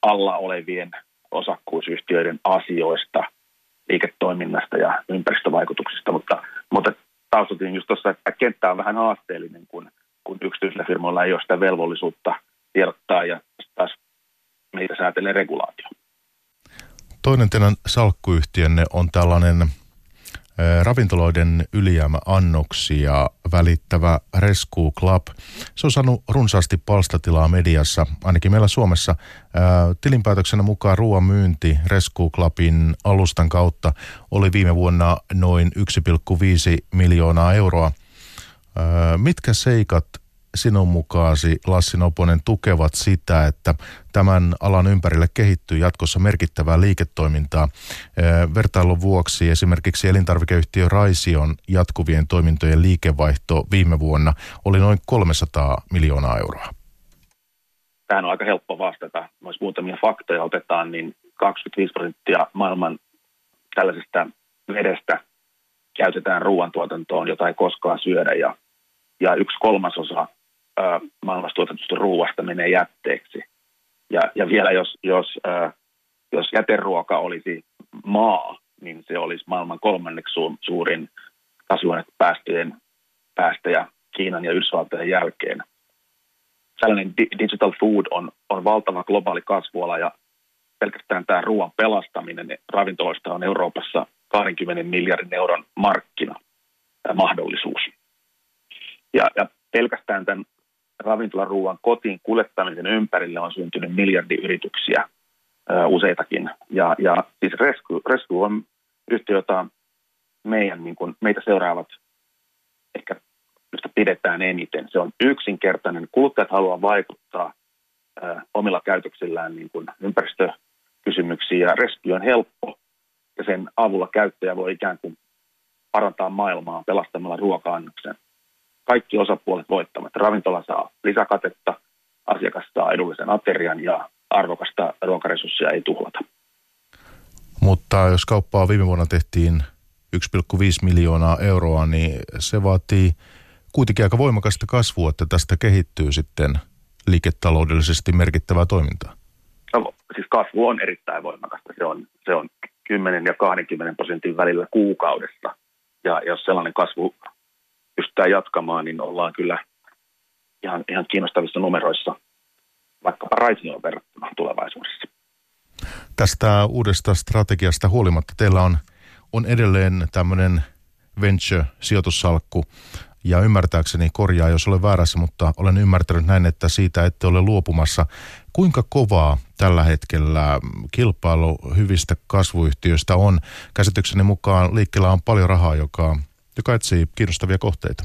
alla olevien osakkuusyhtiöiden asioista, liiketoiminnasta ja ympäristövaikutuksista, mutta, mutta taustatin just tuossa, että kenttä on vähän haasteellinen, kun, kun yksityisillä firmoilla ei ole sitä velvollisuutta tiedottaa ja taas meitä säätelee regulaatio. Toinen teidän salkkuyhtiönne on tällainen ravintoloiden ylijäämäannoksia välittävä Rescue Club. Se on saanut runsaasti palstatilaa mediassa, ainakin meillä Suomessa. Tilinpäätöksenä mukaan ruoan myynti Rescue Clubin alustan kautta oli viime vuonna noin 1,5 miljoonaa euroa. Mitkä seikat sinun mukaasi, Lassi Noponen, tukevat sitä, että tämän alan ympärille kehittyy jatkossa merkittävää liiketoimintaa. Vertailun vuoksi esimerkiksi elintarvikeyhtiö Raision jatkuvien toimintojen liikevaihto viime vuonna oli noin 300 miljoonaa euroa. Tähän on aika helppo vastata. Jos muutamia faktoja otetaan, niin 25 prosenttia maailman tällaisesta vedestä käytetään ruoantuotantoon, jota ei koskaan syödä ja, ja yksi kolmasosa maailmassa tuotetusta ruuasta menee jätteeksi. Ja, ja vielä jos, jos, jos jäteruoka olisi maa, niin se olisi maailman kolmanneksi suurin kasvihuonepäästöjen päästöjä Kiinan ja Yhdysvaltojen jälkeen. Tällainen digital food on, on valtava globaali kasvuala ja pelkästään tämä ruoan pelastaminen ravintoloista on Euroopassa 20 miljardin euron markkina mahdollisuus. Ja, ja pelkästään tämän ravintolaruuan kotiin kuljettamisen ympärille on syntynyt miljardiyrityksiä useitakin. Ja, ja siis Rescue, Rescue on yhtiö, jota meidän, niin kuin, meitä seuraavat ehkä josta pidetään eniten. Se on yksinkertainen. Kuluttajat haluaa vaikuttaa ä, omilla käytöksillään niin kuin ympäristökysymyksiin ja Rescue on helppo ja sen avulla käyttäjä voi ikään kuin parantaa maailmaa pelastamalla ruoka-annoksen. Kaikki osapuolet voittavat. Ravintola saa lisäkatetta, asiakas saa edullisen aterian ja arvokasta ruokaresurssia ei tuhlata. Mutta jos kauppaa viime vuonna tehtiin 1,5 miljoonaa euroa, niin se vaatii kuitenkin aika voimakasta kasvua, että tästä kehittyy sitten liiketaloudellisesti merkittävää toimintaa. No, siis kasvu on erittäin voimakasta. Se on, se on 10 ja 20 prosentin välillä kuukaudessa. Ja jos sellainen kasvu pystytään jatkamaan, niin ollaan kyllä ihan, ihan kiinnostavissa numeroissa vaikkapa Raisioon verrattuna tulevaisuudessa. Tästä uudesta strategiasta huolimatta teillä on, on edelleen tämmöinen venture-sijoitussalkku ja ymmärtääkseni korjaa, jos olen väärässä, mutta olen ymmärtänyt näin, että siitä ette ole luopumassa. Kuinka kovaa tällä hetkellä kilpailu hyvistä kasvuyhtiöistä on? Käsitykseni mukaan liikkeellä on paljon rahaa, joka, joka etsii kiinnostavia kohteita.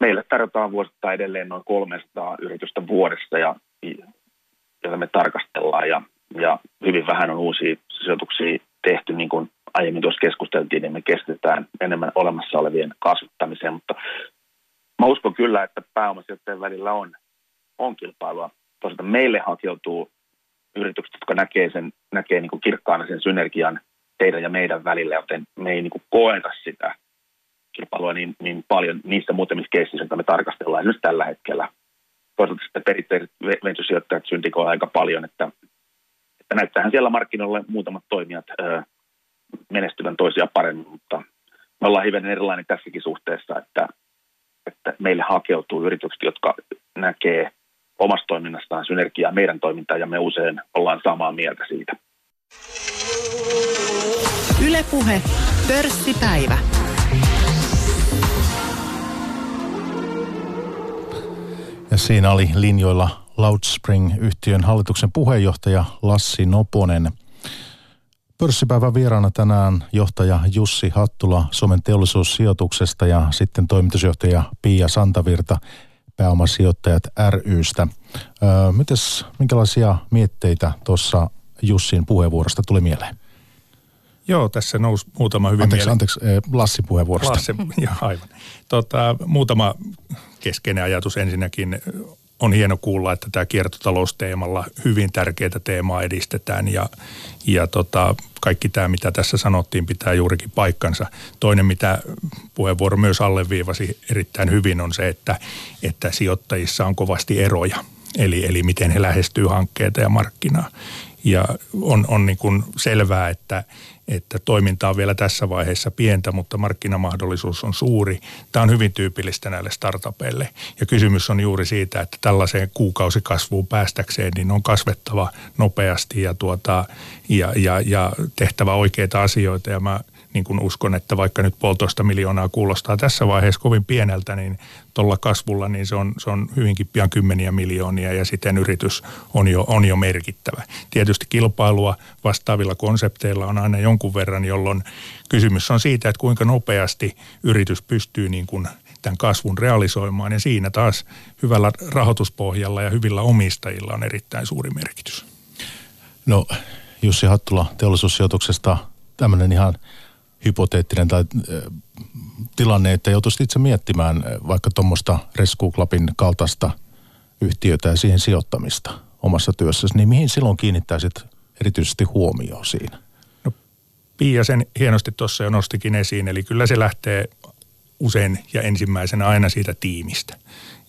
Meille tarjotaan vuosittain edelleen noin 300 yritystä vuodessa, ja, joita me tarkastellaan, ja, ja hyvin vähän on uusia sijoituksia tehty, niin kuin aiemmin tuossa keskusteltiin, niin me keskitytään enemmän olemassa olevien kasvattamiseen, mutta mä uskon kyllä, että pääomasijoittajien välillä on, on kilpailua. Toisaalta meille hakeutuu yritykset, jotka näkee, sen, näkee niin kuin kirkkaana sen synergian teidän ja meidän välillä, joten me ei niin kuin koeta sitä kilpailua niin, niin paljon niissä muutamissa keississä, joita me tarkastellaan nyt tällä hetkellä. Toisaalta sitten perinteiset venture-sijoittajat syndikoivat aika paljon, että, että näyttäähän siellä markkinoille muutamat toimijat ö, menestyvän toisia paremmin, mutta me ollaan hyvin erilainen tässäkin suhteessa, että, että meille hakeutuu yritykset, jotka näkee omasta toiminnastaan synergiaa meidän toimintaan ja me usein ollaan samaa mieltä siitä. Ylepuhe pörssipäivä. Siinä oli linjoilla Loudspring-yhtiön hallituksen puheenjohtaja Lassi Noponen – Pörssipäivän vieraana tänään johtaja Jussi Hattula Suomen teollisuussijoituksesta ja sitten toimitusjohtaja Pia Santavirta pääomasijoittajat rystä. Öö, mites, minkälaisia mietteitä tuossa Jussin puheenvuorosta tuli mieleen? Joo, tässä nousi muutama hyvin Anteeksi, anteeksi Lassin puheenvuorosta. Lassi, joo, aivan. Tota, muutama keskeinen ajatus ensinnäkin on hieno kuulla, että tämä kiertotalousteemalla hyvin tärkeää teemaa edistetään ja, ja tota, kaikki tämä, mitä tässä sanottiin, pitää juurikin paikkansa. Toinen, mitä puheenvuoro myös alleviivasi erittäin hyvin, on se, että, että sijoittajissa on kovasti eroja. Eli, eli miten he lähestyy hankkeita ja markkinaa. Ja on, on niin kuin selvää, että, että toiminta on vielä tässä vaiheessa pientä, mutta markkinamahdollisuus on suuri. Tämä on hyvin tyypillistä näille startupeille. Ja kysymys on juuri siitä, että tällaiseen kuukausikasvuun päästäkseen niin on kasvettava nopeasti ja, tuota, ja, ja, ja tehtävä oikeita asioita. Ja mä niin kuin uskon, että vaikka nyt puolitoista miljoonaa kuulostaa tässä vaiheessa kovin pieneltä, niin tuolla kasvulla niin se on, se on hyvinkin pian kymmeniä miljoonia ja siten yritys on jo, on jo merkittävä. Tietysti kilpailua vastaavilla konsepteilla on aina jonkun verran, jolloin kysymys on siitä, että kuinka nopeasti yritys pystyy niin kuin tämän kasvun realisoimaan ja siinä taas hyvällä rahoituspohjalla ja hyvillä omistajilla on erittäin suuri merkitys. No Jussi Hattula teollisuussijoituksesta tämmöinen ihan hypoteettinen tai tilanne, että joutuisit itse miettimään vaikka tuommoista Rescue Clubin kaltaista yhtiötä ja siihen sijoittamista omassa työssäsi, niin mihin silloin kiinnittäisit erityisesti huomioon siinä? No, Pia sen hienosti tuossa jo nostikin esiin, eli kyllä se lähtee usein ja ensimmäisenä aina siitä tiimistä.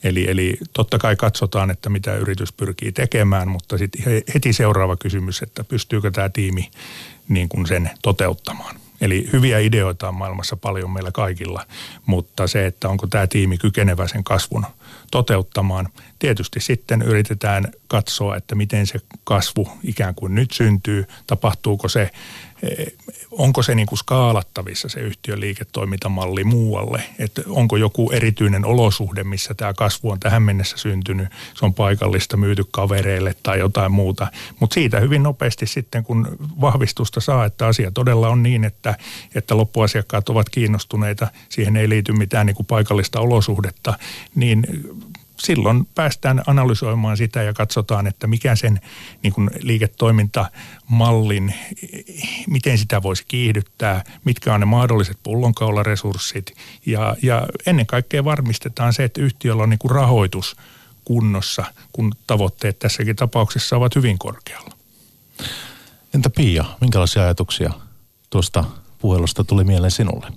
Eli, eli totta kai katsotaan, että mitä yritys pyrkii tekemään, mutta sitten heti seuraava kysymys, että pystyykö tämä tiimi niin kuin sen toteuttamaan. Eli hyviä ideoita on maailmassa paljon meillä kaikilla, mutta se, että onko tämä tiimi kykenevä sen kasvun toteuttamaan. Tietysti sitten yritetään katsoa, että miten se kasvu ikään kuin nyt syntyy, tapahtuuko se onko se niin kuin skaalattavissa se yhtiön liiketoimintamalli muualle, että onko joku erityinen olosuhde, missä tämä kasvu on tähän mennessä syntynyt, se on paikallista myyty kavereille tai jotain muuta. Mutta siitä hyvin nopeasti sitten, kun vahvistusta saa, että asia todella on niin, että, että loppuasiakkaat ovat kiinnostuneita, siihen ei liity mitään niin kuin paikallista olosuhdetta, niin silloin päästään analysoimaan sitä ja katsotaan, että mikä sen niin kuin liiketoimintamallin, miten sitä voisi kiihdyttää, mitkä on ne mahdolliset pullonkaularesurssit ja, ja ennen kaikkea varmistetaan se, että yhtiöllä on niin kuin rahoitus kunnossa, kun tavoitteet tässäkin tapauksessa ovat hyvin korkealla. Entä Pia, minkälaisia ajatuksia tuosta puhelusta tuli mieleen sinulle?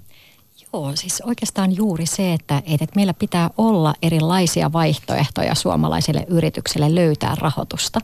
Joo, siis oikeastaan juuri se, että, että meillä pitää olla erilaisia vaihtoehtoja suomalaisille yrityksille löytää rahoitusta,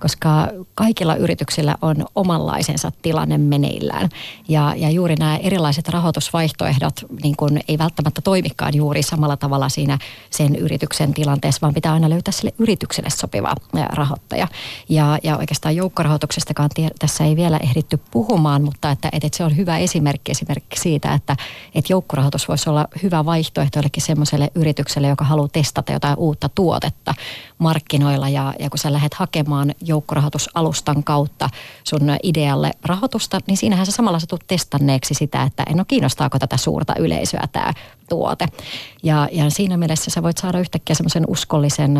koska kaikilla yrityksillä on omanlaisensa tilanne meneillään. Ja, ja juuri nämä erilaiset rahoitusvaihtoehdot niin kun ei välttämättä toimikaan juuri samalla tavalla siinä sen yrityksen tilanteessa, vaan pitää aina löytää sille yritykselle sopiva rahoittaja. Ja, ja oikeastaan joukkorahoituksestakaan tie, tässä ei vielä ehditty puhumaan, mutta että, että se on hyvä esimerkki esimerkiksi siitä, että, että joukko joukkorahoitus voisi olla hyvä vaihtoehto jollekin semmoiselle yritykselle, joka haluaa testata jotain uutta tuotetta markkinoilla. Ja, ja kun sä lähdet hakemaan joukkorahoitusalustan kautta sun idealle rahoitusta, niin siinähän sä samalla sä tulet testanneeksi sitä, että no kiinnostaako tätä suurta yleisöä tämä tuote. Ja, ja siinä mielessä sä voit saada yhtäkkiä semmoisen uskollisen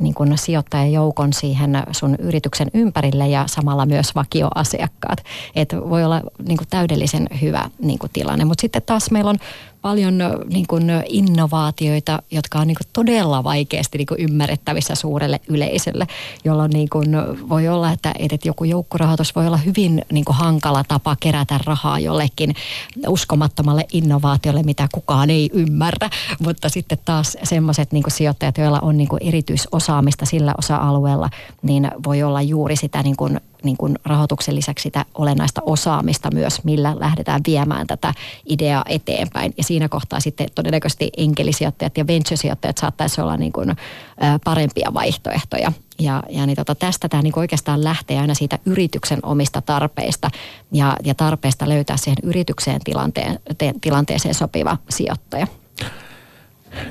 niin kuin sijoittajajoukon siihen sun yrityksen ympärille ja samalla myös vakioasiakkaat. Että voi olla niin kuin täydellisen hyvä niin kuin tilanne. Mutta sitten taas meillä on paljon niin kuin innovaatioita, jotka on niin kuin todella vaikeasti niin kuin ymmärrettävissä suurelle yleisölle, jolloin niin kuin voi olla, että, että joku joukkorahoitus voi olla hyvin niin kuin hankala tapa kerätä rahaa jollekin uskomattomalle innovaatiolle, mitä kukaan ei ymmärrä. Mutta sitten taas semmoiset niin sijoittajat, joilla on niin kuin erityisosaamista sillä osa-alueella, niin voi olla juuri sitä niin kuin niin kuin rahoituksen lisäksi sitä olennaista osaamista myös, millä lähdetään viemään tätä ideaa eteenpäin. Ja siinä kohtaa sitten todennäköisesti enkelisijoittajat ja venture-sijoittajat saattaisi olla niin kuin, parempia vaihtoehtoja. Ja, ja niin tota, tästä tämä niin oikeastaan lähtee aina siitä yrityksen omista tarpeista ja, ja tarpeesta löytää siihen yritykseen tilanteen, te, tilanteeseen sopiva sijoittaja.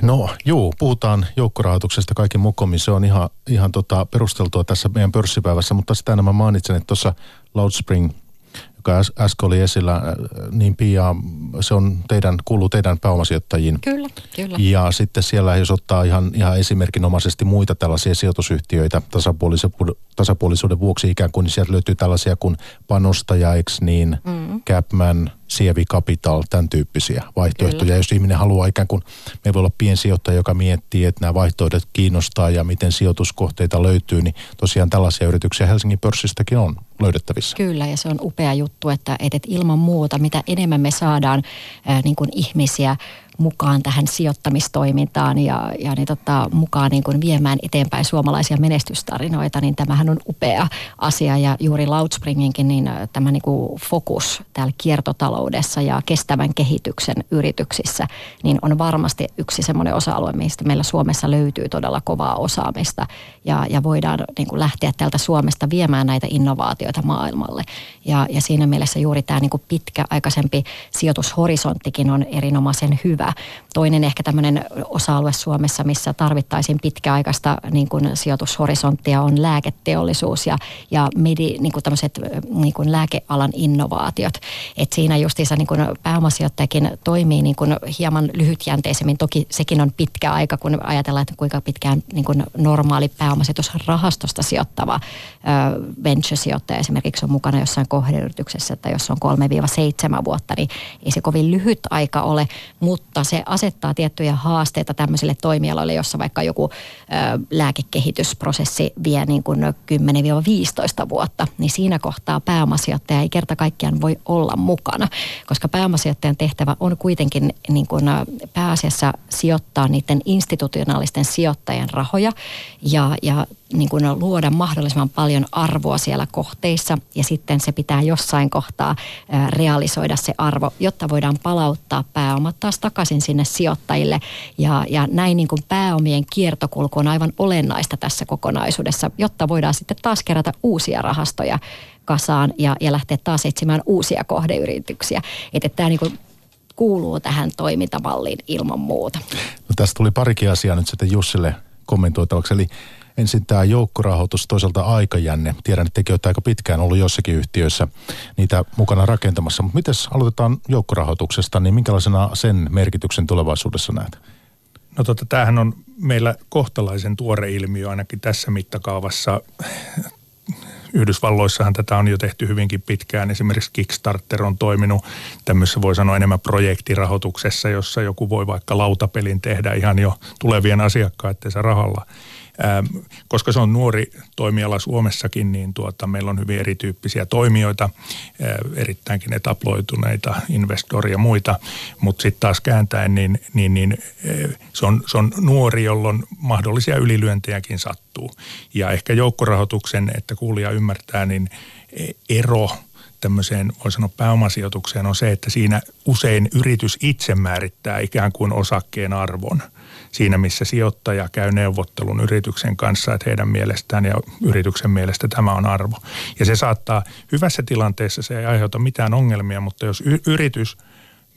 No juu, puhutaan joukkorahoituksesta kaiken mukomin. Se on ihan, ihan tota perusteltua tässä meidän pörssipäivässä, mutta sitä enemmän mainitsen, että tuossa Loudspring joka äsken oli esillä, äh, niin Pia, se on teidän, kuuluu teidän pääomasijoittajiin. Kyllä, kyllä. Ja sitten siellä, jos ottaa ihan, ihan esimerkinomaisesti muita tällaisia sijoitusyhtiöitä tasapuolisuuden, tasapuolisuuden vuoksi ikään kuin, niin sieltä löytyy tällaisia kuin Panostaja, niin mm. Capman, Sievi Capital, tämän tyyppisiä vaihtoehtoja. Kyllä. Jos ihminen haluaa ikään kuin, me voi olla piensijoittaja, joka miettii, että nämä vaihtoehdot kiinnostaa ja miten sijoituskohteita löytyy, niin tosiaan tällaisia yrityksiä Helsingin pörssistäkin on löydettävissä. Kyllä, ja se on upea juttu, että, että ilman muuta, mitä enemmän me saadaan ää, niin kuin ihmisiä mukaan tähän sijoittamistoimintaan ja, ja niin tota, mukaan niin kuin viemään eteenpäin suomalaisia menestystarinoita, niin tämähän on upea asia. Ja juuri Loudspringinkin niin tämä niin kuin fokus täällä kiertotaloudessa ja kestävän kehityksen yrityksissä, niin on varmasti yksi semmoinen osa-alue, mistä meillä Suomessa löytyy todella kovaa osaamista ja, ja voidaan niin kuin lähteä täältä Suomesta viemään näitä innovaatioita maailmalle. Ja, ja siinä mielessä juuri tämä niin kuin pitkäaikaisempi sijoitushorisonttikin on erinomaisen hyvä Toinen ehkä tämmöinen osa-alue Suomessa, missä tarvittaisiin pitkäaikaista niin kuin sijoitushorisonttia on lääketeollisuus ja, ja medi, niin kuin tämmöiset niin kuin lääkealan innovaatiot. Et siinä justiinsa niin kuin pääomasijoittajakin toimii niin kuin hieman lyhytjänteisemmin. Toki sekin on pitkä aika, kun ajatellaan, että kuinka pitkään niin kuin normaali pääomasijoitusrahastosta sijoittava venture-sijoittaja esimerkiksi on mukana jossain kohdeyrityksessä, että jos on 3-7 vuotta, niin ei se kovin lyhyt aika ole, mutta mutta se asettaa tiettyjä haasteita tämmöisille toimialoille, jossa vaikka joku ö, lääkekehitysprosessi vie niin kuin 10-15 vuotta, niin siinä kohtaa pääomasijoittaja ei kerta kaikkiaan voi olla mukana, koska pääomasijoittajan tehtävä on kuitenkin niin kuin pääasiassa sijoittaa niiden institutionaalisten sijoittajien rahoja ja, ja niin kuin luoda mahdollisimman paljon arvoa siellä kohteissa. Ja sitten se pitää jossain kohtaa realisoida se arvo, jotta voidaan palauttaa pääomat taas takaisin takaisin sinne sijoittajille. Ja, ja näin niin kuin pääomien kiertokulku on aivan olennaista tässä kokonaisuudessa, jotta voidaan sitten taas kerätä uusia rahastoja kasaan ja, ja lähteä taas etsimään uusia kohdeyrityksiä. Että tämä niin kuin kuuluu tähän toimintamalliin ilman muuta. No, tästä tuli parikin asiaa nyt sitten Jussille kommentoitavaksi. Eli ensin tämä joukkorahoitus, toisaalta aikajänne. Tiedän, että tekin olette aika pitkään ollut jossakin yhtiöissä niitä mukana rakentamassa. Mutta miten aloitetaan joukkorahoituksesta, niin minkälaisena sen merkityksen tulevaisuudessa näet? No tota, tämähän on meillä kohtalaisen tuore ilmiö ainakin tässä mittakaavassa. Yhdysvalloissahan tätä on jo tehty hyvinkin pitkään. Esimerkiksi Kickstarter on toiminut tämmöisessä voi sanoa enemmän projektirahoituksessa, jossa joku voi vaikka lautapelin tehdä ihan jo tulevien asiakkaittensa rahalla – koska se on nuori toimiala Suomessakin, niin tuota, meillä on hyvin erityyppisiä toimijoita, äh, erittäinkin etaploituneita, investoria ja muita, mutta sitten taas kääntäen, niin, niin, niin äh, se, on, se on nuori, jolloin mahdollisia ylilyöntejäkin sattuu. Ja ehkä joukkorahoituksen, että kuulija ymmärtää, niin ero tämmöiseen, voi sanoa pääomasijoitukseen on se, että siinä usein yritys itse määrittää ikään kuin osakkeen arvon – siinä, missä sijoittaja käy neuvottelun yrityksen kanssa, että heidän mielestään ja yrityksen mielestä tämä on arvo. Ja se saattaa, hyvässä tilanteessa se ei aiheuta mitään ongelmia, mutta jos y- yritys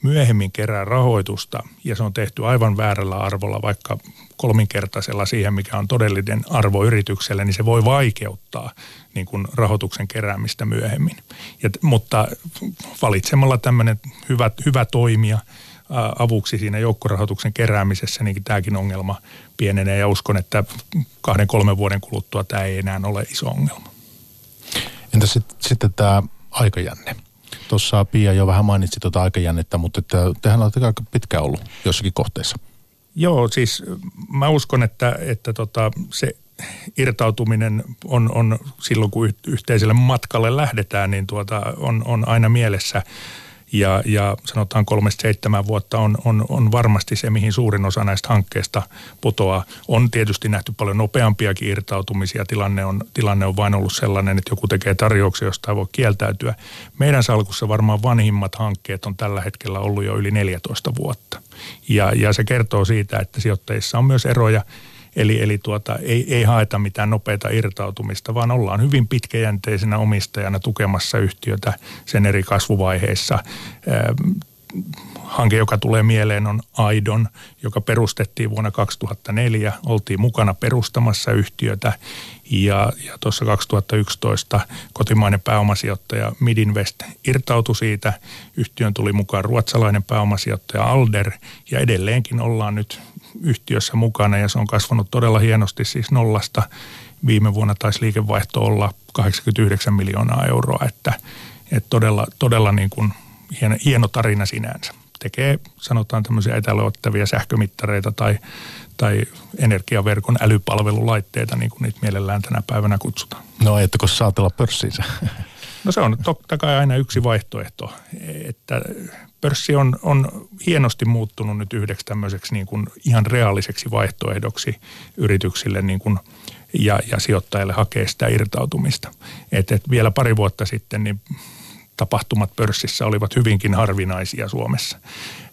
myöhemmin kerää rahoitusta ja se on tehty aivan väärällä arvolla, vaikka kolminkertaisella siihen, mikä on todellinen arvo yritykselle, niin se voi vaikeuttaa niin kuin rahoituksen keräämistä myöhemmin. Ja, mutta valitsemalla tämmöinen hyvä, hyvä toimija – avuksi siinä joukkorahoituksen keräämisessä, niin tämäkin ongelma pienenee ja uskon, että kahden kolmen vuoden kuluttua tämä ei enää ole iso ongelma. Entä sitten, sitten tämä aikajänne? Tuossa Pia jo vähän mainitsi tuota aikajännettä, mutta että tehän olette aika pitkään ollut jossakin kohteessa. Joo, siis mä uskon, että, että tota, se irtautuminen on, on silloin, kun yhteiselle matkalle lähdetään, niin tuota, on, on aina mielessä – ja, ja sanotaan kolmesta seitsemän vuotta on, on, on varmasti se, mihin suurin osa näistä hankkeista putoaa. On tietysti nähty paljon nopeampiakin irtautumisia. Tilanne on, tilanne on vain ollut sellainen, että joku tekee tarjouksia, josta ei voi kieltäytyä. Meidän salkussa varmaan vanhimmat hankkeet on tällä hetkellä ollut jo yli 14 vuotta. Ja, ja se kertoo siitä, että sijoittajissa on myös eroja Eli, eli tuota, ei, ei haeta mitään nopeita irtautumista, vaan ollaan hyvin pitkäjänteisenä omistajana tukemassa yhtiötä sen eri kasvuvaiheissa. Hanke, joka tulee mieleen, on Aidon, joka perustettiin vuonna 2004. Oltiin mukana perustamassa yhtiötä ja, ja tuossa 2011 kotimainen pääomasijoittaja Midinvest irtautui siitä. Yhtiön tuli mukaan ruotsalainen pääomasijoittaja Alder ja edelleenkin ollaan nyt yhtiössä mukana ja se on kasvanut todella hienosti siis nollasta. Viime vuonna taisi liikevaihto olla 89 miljoonaa euroa, että, että todella, todella niin kuin hieno, hieno tarina sinänsä. Tekee sanotaan tämmöisiä etäluottavia sähkömittareita tai, tai energiaverkon älypalvelulaitteita, niin kuin niitä mielellään tänä päivänä kutsutaan. No ettäkö saatella pörssiinsä? No se on totta kai aina yksi vaihtoehto, että pörssi on, on hienosti muuttunut nyt yhdeksi tämmöiseksi niin kuin ihan reaaliseksi vaihtoehdoksi yrityksille niin kuin ja, ja sijoittajille hakea sitä irtautumista. Et, et vielä pari vuotta sitten niin tapahtumat pörssissä olivat hyvinkin harvinaisia Suomessa.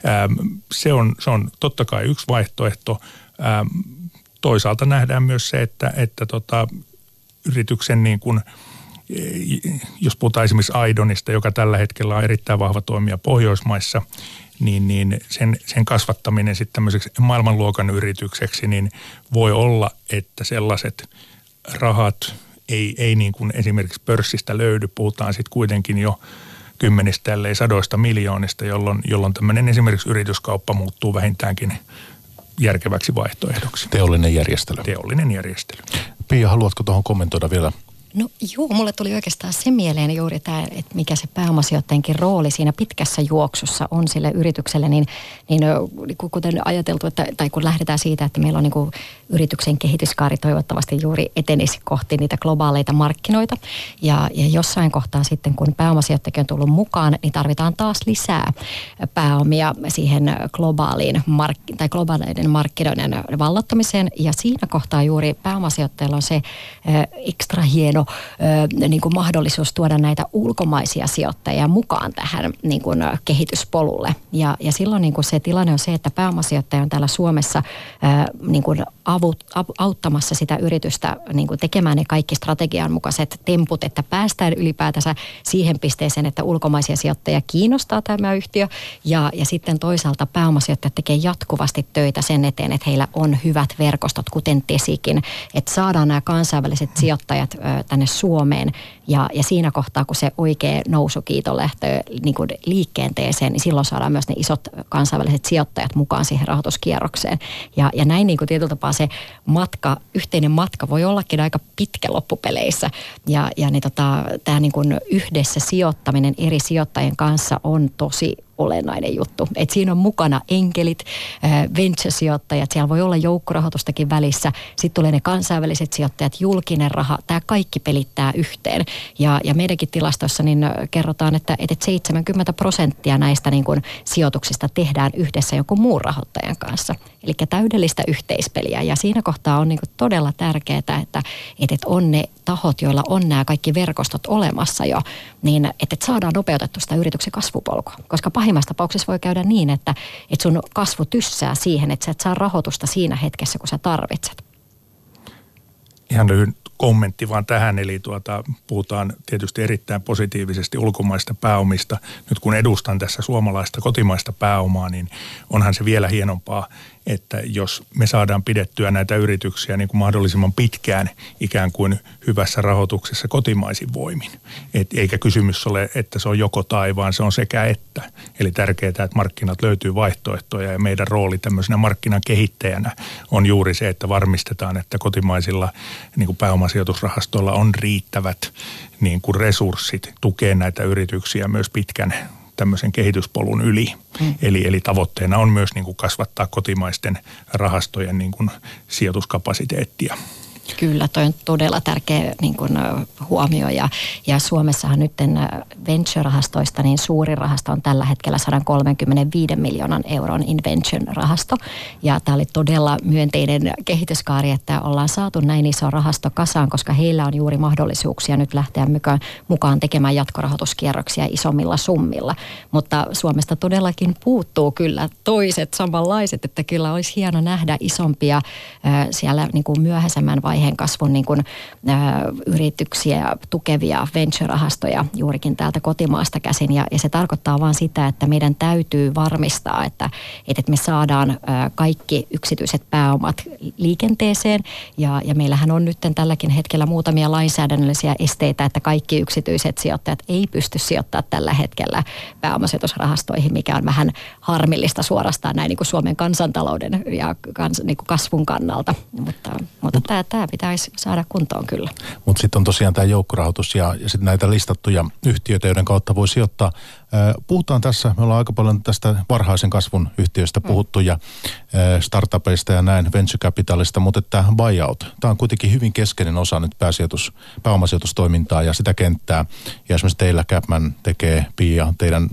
Ähm, se, on, se on totta kai yksi vaihtoehto. Ähm, toisaalta nähdään myös se, että, että tota, yrityksen niin kuin – jos puhutaan esimerkiksi Aidonista, joka tällä hetkellä on erittäin vahva toimija Pohjoismaissa, niin, niin sen, sen kasvattaminen sitten tämmöiseksi maailmanluokan yritykseksi, niin voi olla, että sellaiset rahat ei, ei niin kuin esimerkiksi pörssistä löydy. Puhutaan sitten kuitenkin jo kymmenistä, ellei sadoista miljoonista, jolloin, jolloin tämmöinen esimerkiksi yrityskauppa muuttuu vähintäänkin järkeväksi vaihtoehdoksi. Teollinen järjestely. Teollinen järjestely. Pia, haluatko tuohon kommentoida vielä No joo, mulle tuli oikeastaan se mieleen juuri tämä, että mikä se pääomasijoittajankin rooli siinä pitkässä juoksussa on sille yritykselle, niin, niin kuten ajateltu, että, tai kun lähdetään siitä, että meillä on niin yrityksen kehityskaari toivottavasti juuri etenisi kohti niitä globaaleita markkinoita, ja, ja jossain kohtaa sitten, kun pääomasijoittajakin on tullut mukaan, niin tarvitaan taas lisää pääomia siihen globaaliin mark- tai globaaleiden markkinoiden vallottamiseen, ja siinä kohtaa juuri pääomasijoittajalla on se ekstra hieno niin kuin mahdollisuus tuoda näitä ulkomaisia sijoittajia mukaan tähän niin kuin, kehityspolulle. Ja, ja silloin niin kuin se tilanne on se, että pääomasijoittaja on täällä Suomessa niin kuin auttamassa sitä yritystä niin kuin tekemään ne kaikki strategian mukaiset temput, että päästään ylipäätänsä siihen pisteeseen, että ulkomaisia sijoittajia kiinnostaa tämä yhtiö. Ja, ja sitten toisaalta pääomasijoittajat tekee jatkuvasti töitä sen eteen, että heillä on hyvät verkostot, kuten Tesikin, että saadaan nämä kansainväliset sijoittajat ö, tänne Suomeen. Ja, ja siinä kohtaa, kun se oikea nousukiito lähtee niin kuin liikenteeseen, niin silloin saadaan myös ne isot kansainväliset sijoittajat mukaan siihen rahoituskierrokseen. Ja, ja näin niin kuin tietyllä tapaa se matka, yhteinen matka voi ollakin aika pitkä loppupeleissä. Ja, ja niin tota, tämä niin yhdessä sijoittaminen eri sijoittajien kanssa on tosi olennainen juttu. Et siinä on mukana enkelit, äh, venture-sijoittajat, siellä voi olla joukkorahoitustakin välissä. Sitten tulee ne kansainväliset sijoittajat, julkinen raha. Tämä kaikki pelittää yhteen. Ja, ja meidänkin tilastossa niin kerrotaan, että, että 70 prosenttia näistä niin kuin sijoituksista tehdään yhdessä jonkun muun rahoittajan kanssa. Eli täydellistä yhteispeliä. Ja siinä kohtaa on niin kuin todella tärkeää, että, että on ne tahot, joilla on nämä kaikki verkostot olemassa jo, niin että saadaan nopeutettu sitä yrityksen kasvupolkua. Koska pahimmassa tapauksessa voi käydä niin, että, että sun kasvu tyssää siihen, että sä et saa rahoitusta siinä hetkessä, kun sä tarvitset. Ihan lyhyt kommentti vaan tähän, eli tuota, puhutaan tietysti erittäin positiivisesti ulkomaista pääomista. Nyt kun edustan tässä suomalaista kotimaista pääomaa, niin onhan se vielä hienompaa että jos me saadaan pidettyä näitä yrityksiä niin kuin mahdollisimman pitkään ikään kuin hyvässä rahoituksessa kotimaisin voimin. Et eikä kysymys ole, että se on joko tai, vaan se on sekä että. Eli tärkeää, että markkinat löytyy vaihtoehtoja ja meidän rooli tämmöisenä markkinan kehittäjänä on juuri se, että varmistetaan, että kotimaisilla niin kuin pääomasijoitusrahastoilla on riittävät niin kuin resurssit tukea näitä yrityksiä myös pitkän tämmöisen kehityspolun yli. Mm. Eli, eli tavoitteena on myös niin kuin kasvattaa kotimaisten rahastojen niin kuin sijoituskapasiteettia. Kyllä, toi on todella tärkeä niin kuin, huomio. Ja, ja Suomessahan nyt venture-rahastoista niin suuri rahasto on tällä hetkellä 135 miljoonan euron invention-rahasto. Ja tämä oli todella myönteinen kehityskaari, että ollaan saatu näin iso rahasto kasaan, koska heillä on juuri mahdollisuuksia nyt lähteä mukaan, mukaan tekemään jatkorahoituskierroksia isommilla summilla, mutta Suomesta todellakin puuttuu kyllä toiset samanlaiset, että kyllä olisi hieno nähdä isompia siellä niin kuin myöhäisemmän vaiheen kasvun niin kuin, ä, yrityksiä tukevia venture-rahastoja juurikin täältä kotimaasta käsin. Ja, ja se tarkoittaa vain sitä, että meidän täytyy varmistaa, että, että me saadaan ä, kaikki yksityiset pääomat liikenteeseen. Ja, ja meillähän on nyt tälläkin hetkellä muutamia lainsäädännöllisiä esteitä, että kaikki yksityiset sijoittajat ei pysty sijoittamaan tällä hetkellä pääomasijoitusrahastoihin, mikä on vähän harmillista suorastaan näin niin kuin Suomen kansantalouden ja kans, niin kuin kasvun kannalta. Mutta, mutta tämä, tämä pitäisi saada kuntoon kyllä. Mutta sitten on tosiaan tämä joukkorahoitus ja, ja sitten näitä listattuja yhtiöitä, joiden kautta voi sijoittaa. Puhutaan tässä, me ollaan aika paljon tästä varhaisen kasvun yhtiöistä mm. puhuttu ja startupeista ja näin, venture capitalista, mutta tämä buyout, tämä on kuitenkin hyvin keskeinen osa nyt pääsijoitus, pääomasijoitustoimintaa ja sitä kenttää. Ja esimerkiksi teillä Capman tekee, Pia, teidän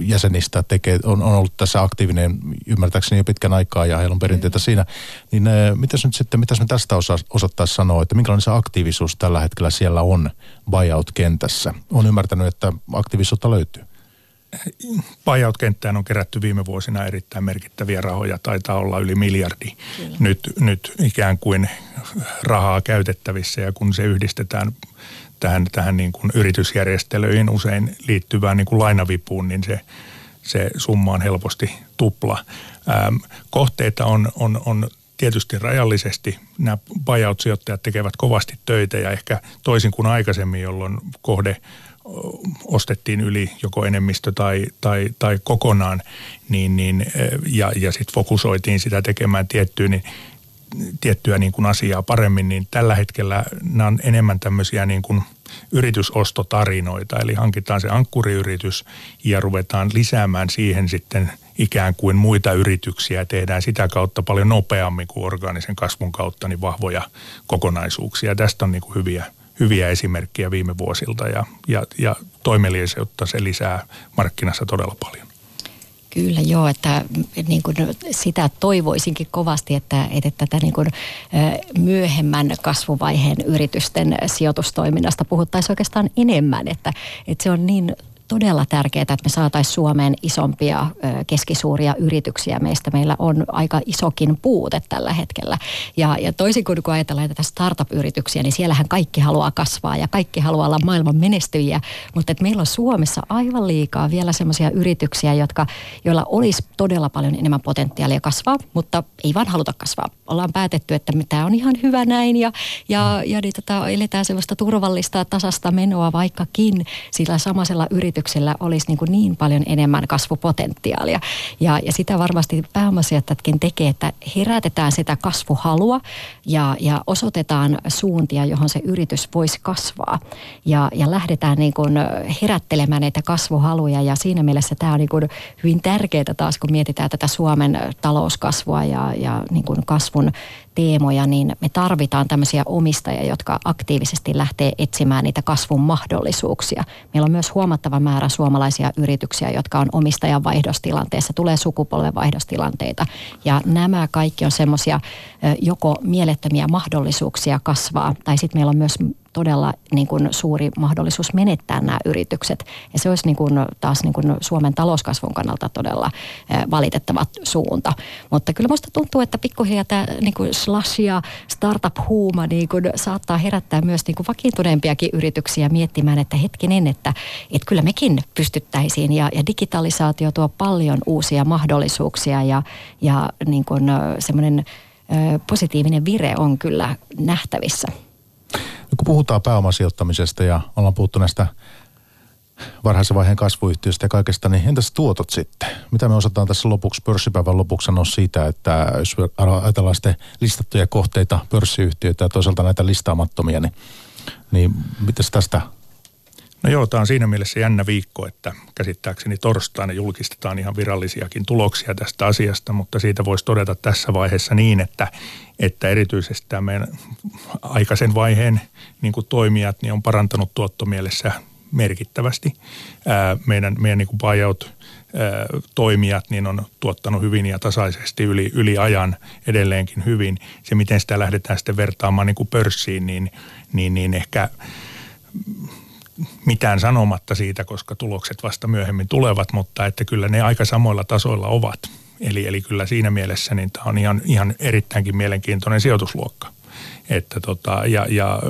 jäsenistä tekee, on, on ollut tässä aktiivinen ymmärtääkseni jo pitkän aikaa ja heillä on perinteitä mm. siinä. Niin mitäs nyt sitten, mitäs me tästä osa, osattaisiin sanoa, että minkälainen se aktiivisuus tällä hetkellä siellä on buyout-kentässä? On ymmärtänyt, että aktiivisuutta löytyy. Buyout-kenttään on kerätty viime vuosina erittäin merkittäviä rahoja, taitaa olla yli miljardi nyt, nyt ikään kuin rahaa käytettävissä ja kun se yhdistetään tähän, tähän niin kuin yritysjärjestelyihin usein liittyvään niin kuin lainavipuun, niin se, se summa on helposti tupla. Ähm, kohteita on, on, on tietysti rajallisesti. Nämä buyout-sijoittajat tekevät kovasti töitä ja ehkä toisin kuin aikaisemmin, jolloin kohde ostettiin yli joko enemmistö tai, tai, tai kokonaan, niin, niin, ja, ja sitten fokusoitiin sitä tekemään tiettyä, niin tiettyä niin kuin asiaa paremmin, niin tällä hetkellä nämä on enemmän tämmöisiä niin kuin yritysostotarinoita. Eli hankitaan se ankkuriyritys ja ruvetaan lisäämään siihen sitten ikään kuin muita yrityksiä ja tehdään sitä kautta paljon nopeammin kuin orgaanisen kasvun kautta niin vahvoja kokonaisuuksia. Tästä on niin kuin hyviä, hyviä esimerkkejä viime vuosilta ja, ja, ja toimeliaisuutta se lisää markkinassa todella paljon. Kyllä joo, että niin kuin sitä toivoisinkin kovasti, että, että tätä niin kuin myöhemmän kasvuvaiheen yritysten sijoitustoiminnasta puhuttaisiin oikeastaan enemmän, että, että se on niin todella tärkeää, että me saataisiin Suomeen isompia keskisuuria yrityksiä. Meistä meillä on aika isokin puute tällä hetkellä. Ja, ja toisin kuin kun ajatellaan tätä startup-yrityksiä, niin siellähän kaikki haluaa kasvaa ja kaikki haluaa olla maailman menestyjiä. Mutta että meillä on Suomessa aivan liikaa vielä sellaisia yrityksiä, jotka, joilla olisi todella paljon enemmän potentiaalia kasvaa, mutta ei vaan haluta kasvaa. Ollaan päätetty, että tämä on ihan hyvä näin ja, ja, ja niin tota, eletään sellaista turvallista tasasta menoa vaikkakin sillä samaisella yrityksellä yrityksillä olisi niin, kuin niin paljon enemmän kasvupotentiaalia. Ja, ja sitä varmasti pääomasijoittajatkin tekee, että herätetään sitä kasvuhalua ja, ja osoitetaan suuntia, johon se yritys voisi kasvaa. Ja, ja lähdetään niin kuin herättelemään näitä kasvuhaluja ja siinä mielessä tämä on niin kuin hyvin tärkeää taas, kun mietitään tätä Suomen talouskasvua ja, ja niin kuin kasvun teemoja, niin me tarvitaan tämmöisiä omistajia, jotka aktiivisesti lähtee etsimään niitä kasvun mahdollisuuksia. Meillä on myös huomattava määrä suomalaisia yrityksiä, jotka on omistajan vaihdostilanteessa, tulee sukupolvenvaihdostilanteita. Ja nämä kaikki on semmoisia joko mielettömiä mahdollisuuksia kasvaa, tai sitten meillä on myös todella niin kuin suuri mahdollisuus menettää nämä yritykset. Ja se olisi niin kuin taas niin kuin Suomen talouskasvun kannalta todella valitettava suunta. Mutta kyllä minusta tuntuu, että pikkuhiljaa tämä niin kuin slash ja startup-huuma niin kuin saattaa herättää myös niin kuin vakiintuneempiakin yrityksiä miettimään, että hetkinen, että, että kyllä mekin pystyttäisiin. Ja, ja digitalisaatio tuo paljon uusia mahdollisuuksia ja, ja niin kuin semmoinen positiivinen vire on kyllä nähtävissä. No kun puhutaan pääomasijoittamisesta ja ollaan puhuttu näistä varhaisen vaiheen kasvuyhtiöistä ja kaikesta, niin entäs tuotot sitten? Mitä me osataan tässä lopuksi, pörssipäivän lopuksi sanoa siitä, että jos ajatellaan sitten listattuja kohteita, pörssiyhtiöitä ja toisaalta näitä listaamattomia, niin, niin miten tästä No joo, tämä on siinä mielessä jännä viikko, että käsittääkseni torstaina julkistetaan ihan virallisiakin tuloksia tästä asiasta, mutta siitä voisi todeta tässä vaiheessa niin, että, että erityisesti tämä meidän aikaisen vaiheen niin kuin toimijat niin on parantanut tuottomielessä merkittävästi. Meidän meidän niin kuin buyout toimijat niin on tuottanut hyvin ja tasaisesti yli, yli ajan edelleenkin hyvin. Se, miten sitä lähdetään sitten vertaamaan niin kuin pörssiin, niin, niin, niin ehkä mitään sanomatta siitä, koska tulokset vasta myöhemmin tulevat, mutta että kyllä ne aika samoilla tasoilla ovat. Eli, eli kyllä siinä mielessä niin tämä on ihan, ihan erittäinkin mielenkiintoinen sijoitusluokka. Että tota, ja, ja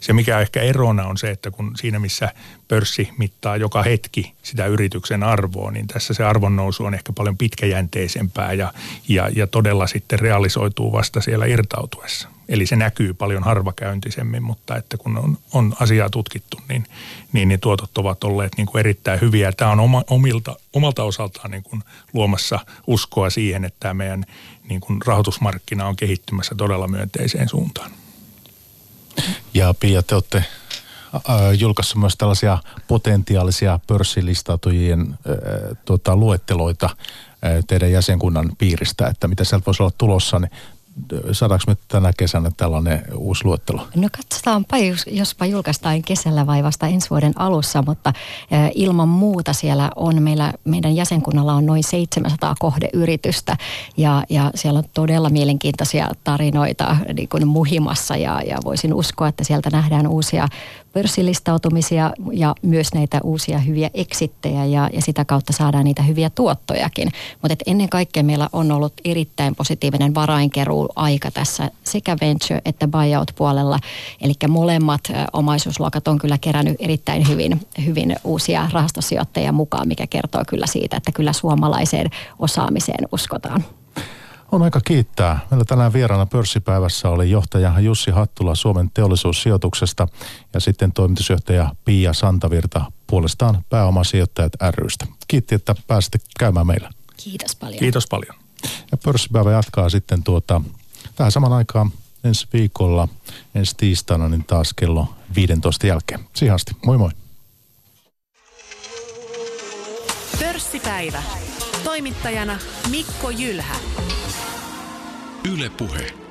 se mikä ehkä erona on se, että kun siinä missä pörssi mittaa joka hetki sitä yrityksen arvoa, niin tässä se arvonnousu on ehkä paljon pitkäjänteisempää ja, ja, ja todella sitten realisoituu vasta siellä irtautuessa. Eli se näkyy paljon harvakäyntisemmin, mutta että kun on, on asiaa tutkittu, niin, niin, niin tuotot ovat olleet niin kuin erittäin hyviä. Tämä on oma, omilta, omalta osaltaan niin kuin luomassa uskoa siihen, että tämä meidän niin kuin rahoitusmarkkina on kehittymässä todella myönteiseen suuntaan. Ja Pia, te olette julkaissut myös tällaisia potentiaalisia pörssilistautujien tuota, luetteloita teidän jäsenkunnan piiristä, että mitä sieltä voisi olla tulossa, niin saadaanko me tänä kesänä tällainen uusi luettelo? No katsotaanpa, jospa julkaistaan kesällä vai vasta ensi vuoden alussa, mutta ilman muuta siellä on meillä, meidän jäsenkunnalla on noin 700 kohdeyritystä ja, ja siellä on todella mielenkiintoisia tarinoita niin kuin muhimassa ja, ja voisin uskoa, että sieltä nähdään uusia pörssilistautumisia ja myös näitä uusia hyviä eksittejä ja, ja sitä kautta saadaan niitä hyviä tuottojakin. Mutta ennen kaikkea meillä on ollut erittäin positiivinen varainkeruu aika tässä sekä venture- että buyout-puolella. Eli molemmat omaisuusluokat on kyllä kerännyt erittäin hyvin, hyvin uusia rahastosijoittajia mukaan, mikä kertoo kyllä siitä, että kyllä suomalaiseen osaamiseen uskotaan. On aika kiittää. Meillä tänään vieraana pörssipäivässä oli johtaja Jussi Hattula Suomen teollisuussijoituksesta ja sitten toimitusjohtaja Pia Santavirta puolestaan pääomasijoittajat rystä. Kiitti, että pääsitte käymään meillä. Kiitos paljon. Kiitos paljon. Ja pörssipäivä jatkaa sitten tuota, tähän saman aikaan ensi viikolla, ensi tiistaina, niin taas kello 15 jälkeen. Siihen asti. Moi moi. Pörssipäivä. Toimittajana Mikko Jylhä. Yle Puhe.